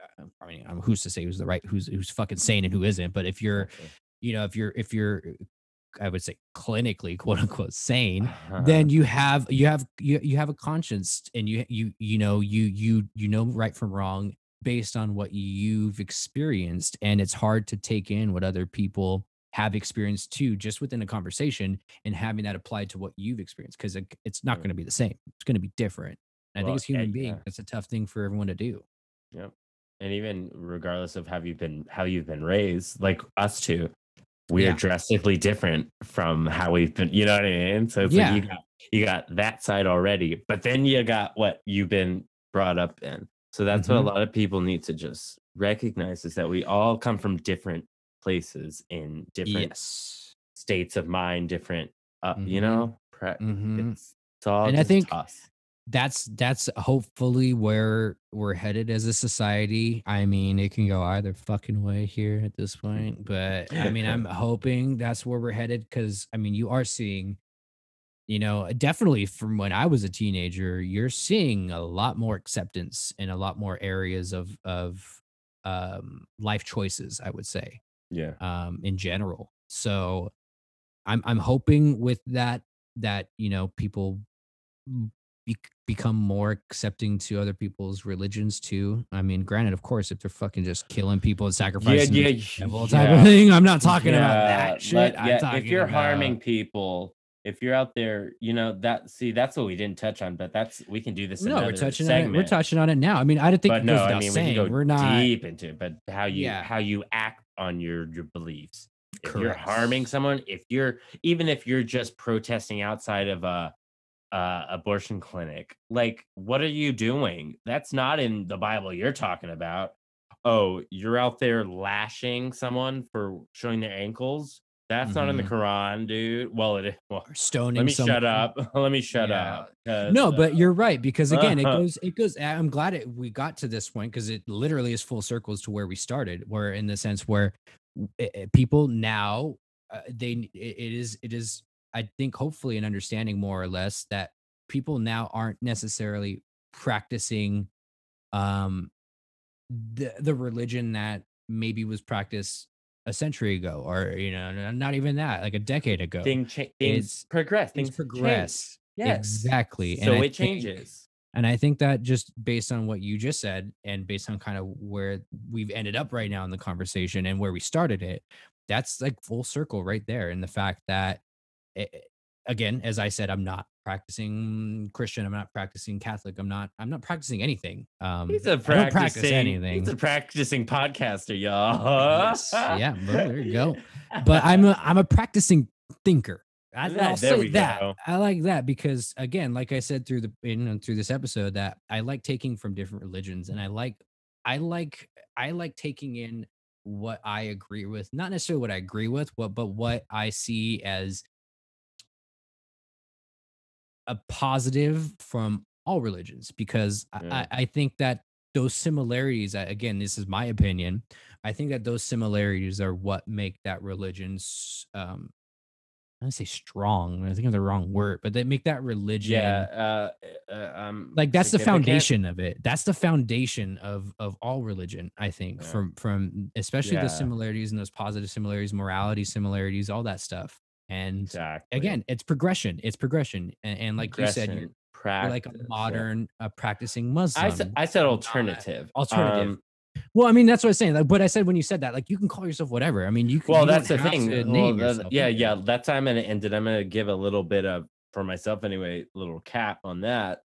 uh, I mean, um, who's to say who's the right, who's who's fucking sane and who isn't? But if you're, you know, if you're if you're, I would say clinically quote unquote sane, Uh-huh. then you have you have you, you have a conscience and you you you know you you you know right from wrong based on what you've experienced and it's hard to take in what other people have experienced too just within a conversation and having that applied to what you've experienced because it, it's not Right. going to be the same it's going to be different And i think as human being yeah. it's a tough thing for everyone to do Yep. And even regardless of how you've been how you've been raised, like us two, we Yeah. are drastically different from how we've been. You know what I mean? So it's Yeah. like you got you got that side already, but then you got what you've been brought up in. So that's Mhm. what a lot of people need to just recognize is that we all come from different places in different yes states of mind, different uh, you Mhm. know, pre- Mhm. it's, it's all And I just think- us. That's that's hopefully where we're headed as a society. I mean, it can go either fucking way here at this point, but I mean, I'm hoping that's where we're headed because I mean, you are seeing you know, definitely from when I was a teenager, you're seeing a lot more acceptance in a lot more areas of of um, life choices. I would say, Yeah. um, in general. So I'm I'm hoping with that that you know people m- bec become more accepting to other people's religions too. I mean, granted, of course, if they're fucking just killing people and sacrificing yeah, the y- devil type of thing, I'm not talking about that shit. I'm yeah, if you're about, harming people, if you're out there, you know that. See, that's what we didn't touch on, but that's we can do this. no, we're touching on it. We're touching on it now. I mean, I didn't think but no, I mean saying we can go we're not. deep into it. But how you Yeah. how you act on your your beliefs. If you're harming someone, if you're even if you're just protesting outside of a uh, abortion clinic, like what are you doing? That's not in the Bible you're talking about. Oh, you're out there lashing someone for showing their ankles. That's not in the Mhm. Quran, dude. Well, it is. Well, or stoning let me someone. shut up. let me shut Yeah. up. No, uh, but you're right because again, it Uh-huh. goes. It goes. I'm glad it, we got to this point because it literally is full circles to where we started. Where in the sense where people now uh, they it, it is it is I think hopefully an understanding more or less that people now aren't necessarily practicing um the the religion that maybe was practiced a century ago or you know not even that like a decade ago thing cha- things progress. things Things progress. Change. Yes, Exactly, and So I it think- changes. And I think that just based on what you just said and based on kind of where we've ended up right now in the conversation and where we started it, that's like full circle right there. And the fact that, again, as I said, I'm not practicing Christian, I'm not practicing Catholic, I'm not, I'm not practicing anything. Um, He's a practicing. practice anything. He's a practicing podcaster, y'all. Yes, yeah, well, there you go. But I'm a, I'm a practicing thinker. I, Yeah, I'll say that. go. I like that because again, like I said through the you know, through this episode, that I like taking from different religions, and I like I like I like taking in what I agree with, not necessarily what I agree with, what but what I see as a positive from all religions because I- Yeah. I, I think that those similarities again this is my opinion i think that those similarities are what make that religion um i don't say strong i think of the wrong word but they make that religion yeah. Uh, uh, um, like that's the foundation of it that's the foundation of of all religion i think Yeah. from from especially Yeah. the similarities and those positive similarities morality similarities all that stuff and Exactly. again it's progression it's progression and, and like you said you're, Progression, you're like a practice, yeah. modern uh, practicing muslim I said, I said alternative. alternative. Um, well i mean that's what i was saying like, but i said when you said that like you can call yourself whatever i mean you can well, you that's the thing. Well, name that- yourself yeah, yeah. That's how I'm gonna end it. I'm gonna give a little bit of for myself anyway, little cap on that.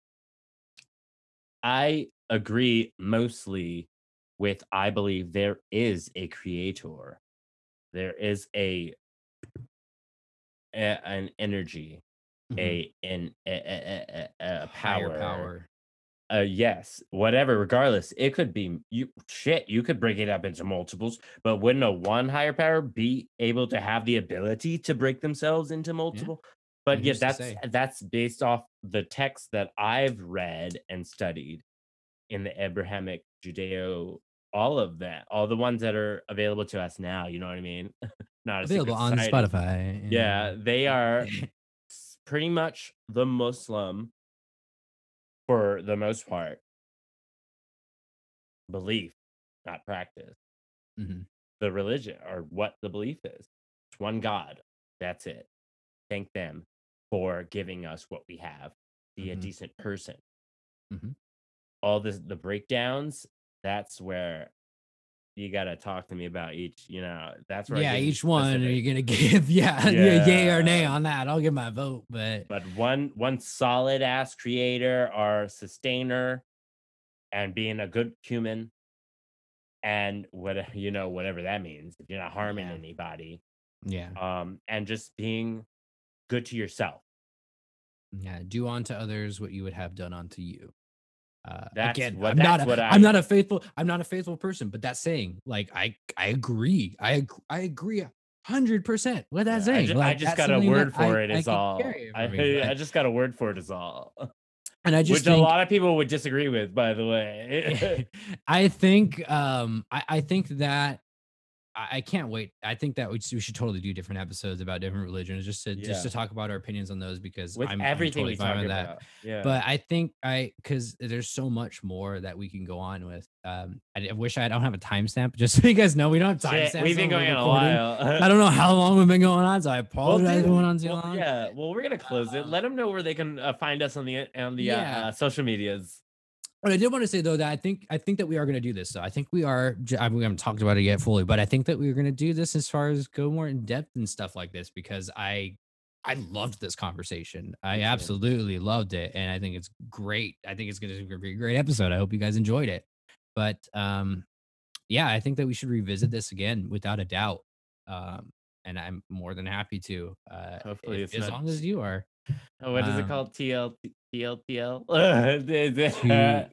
I agree mostly with I believe there is a creator. There is a an energy, Mhm. a an a, a, a, a power, power. Uh yes whatever regardless it could be you shit you could break it up into multiples but wouldn't a one higher power be able to have the ability to break themselves into multiple? But yeah that's that's based off the text that i've read and studied in the abrahamic judeo all of that all the ones that are available to us now you know what i mean not a available on society. spotify yeah they are pretty much the Muslim for the most part. Belief, not practice. Mhm. The religion or what the belief is. It's one God. That's it. Thank them for giving us what we have. Be a Mhm. decent person. Mhm. All this the breakdowns, that's where you gotta talk to me about each, you know, that's I yeah each one are you gonna give yeah, yeah yay or nay on that i'll give my vote but but one one solid ass creator or sustainer and being a good human and what you know whatever that means if you're not harming Yeah. anybody yeah. um and just being good to yourself. Yeah do unto others what you would have done unto you uh That's again what- i'm not that's a, what i'm not I- a faithful i'm not a faithful person but that's saying like i i agree i i agree hundred percent with that Yeah, I, saying ju- I just got a word for I- it I all. I, me, I just got a word for it is all. And i just which a lot of people would disagree with by the way. I think um I, I think that I, can't wait. I think that we, should totally do different episodes about different religions, just to just to talk about our opinions on those because With I'm, everything I'm totally we fine talk with that. about. Yeah. But I think I because there's so much more that we can go on with. Um, I, I wish I don't have a timestamp, just so you guys know we don't have timestamps. we've been going on a while. I don't know how long we've been going on, so I apologize. going on too well, long. Yeah, well, we're gonna close it. Um, Let them know where they can uh, find us on the on the Yeah. uh, uh, social medias. But I did want to say though that I think I think that we are going to do this. So I think we are. I mean, we haven't talked about it yet fully, but I think that we're going to do this as far as go more in depth and stuff like this because I I loved this conversation. I absolutely loved it, and I think it's great. I think it's going to be a great episode. I hope you guys enjoyed it. But um, yeah, I think that we should revisit this again without a doubt. Um, and I'm more than happy to. Uh, Hopefully if- as not long as you are. Oh, what is it Um, called? TL TLTL. to, uh,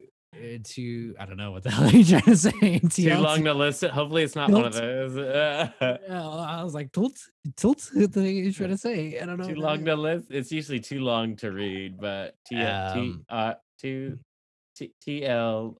to I don't know what the hell you're trying to say. Too long to listen. Hopefully, it's not one of those. I was like, tilt, tilt. The heck are you trying to say? I don't know. too long to list. It's usually too long to read, but T L T Um, uh two T T L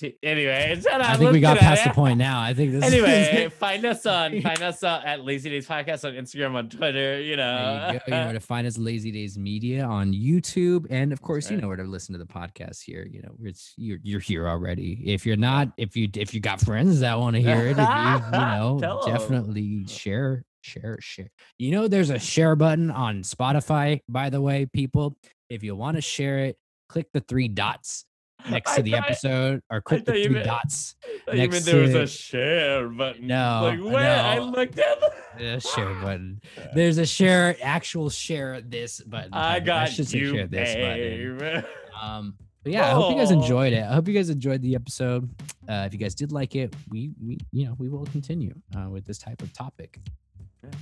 T. Anyway. I think we got past the point now. I think this. is- Anyway, find us on find us uh, at Lazy Days Podcast on Instagram, on Twitter. You know, you. You know where to find us Lazy Days Media on YouTube, and of course, you know where to listen to the podcast here. You know, it's you're you're here already. If you're not, if you if you got friends that want to hear it, if you, you know, definitely share, share, share. You know, there's a share button on Spotify. By the way, people, if you want to share it, click the three dots next to the thought- episode, or click the three meant- dots. I next there was a share button. No, like what? I looked at. The... Share button. There's a share, actual share this button. I button. got should you, share this button. babe. Um, but yeah, I hope you guys enjoyed it. I hope you guys enjoyed the episode. Uh, if you guys did like it, we we you know we will continue uh, with this type of topic.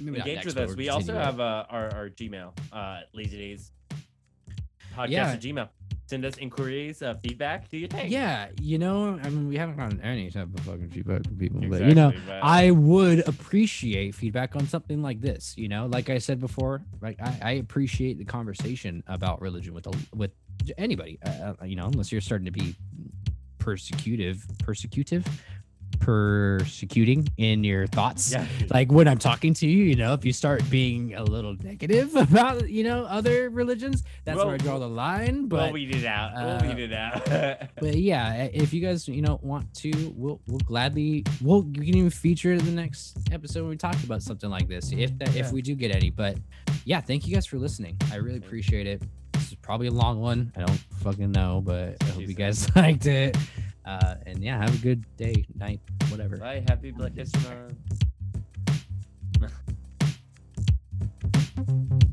Maybe Engage with us. we'll also have uh, our, our Gmail, uh, Lazy Days podcast Yeah. at Gmail. Send us inquiries, uh, feedback. Do your thing. Yeah, you know, I mean, we haven't gotten any type of fucking feedback from people, but you know, but- I would appreciate feedback on something like this. You know, like I said before, like I, I appreciate the conversation about religion with a, with anybody. Uh, uh, you know, unless you're starting to be persecutive, persecutive, persecuting in your thoughts. yeah. Like when I'm talking to you, you know, if you start being a little negative about, you know, other religions, that's where I draw the line. But we'll weed it out. uh, we'll weed it out. but yeah, if you guys you know want to, we'll we'll gladly we'll we can even feature it in the next episode when we talk about something like this, if that Yeah. if we do get any. But yeah, thank you guys for listening. I really appreciate it. This is probably a long one. I don't fucking know, but I hope you guys liked it. Uh, and yeah, have a good day, night, whatever. Bye. Happy Black History Month.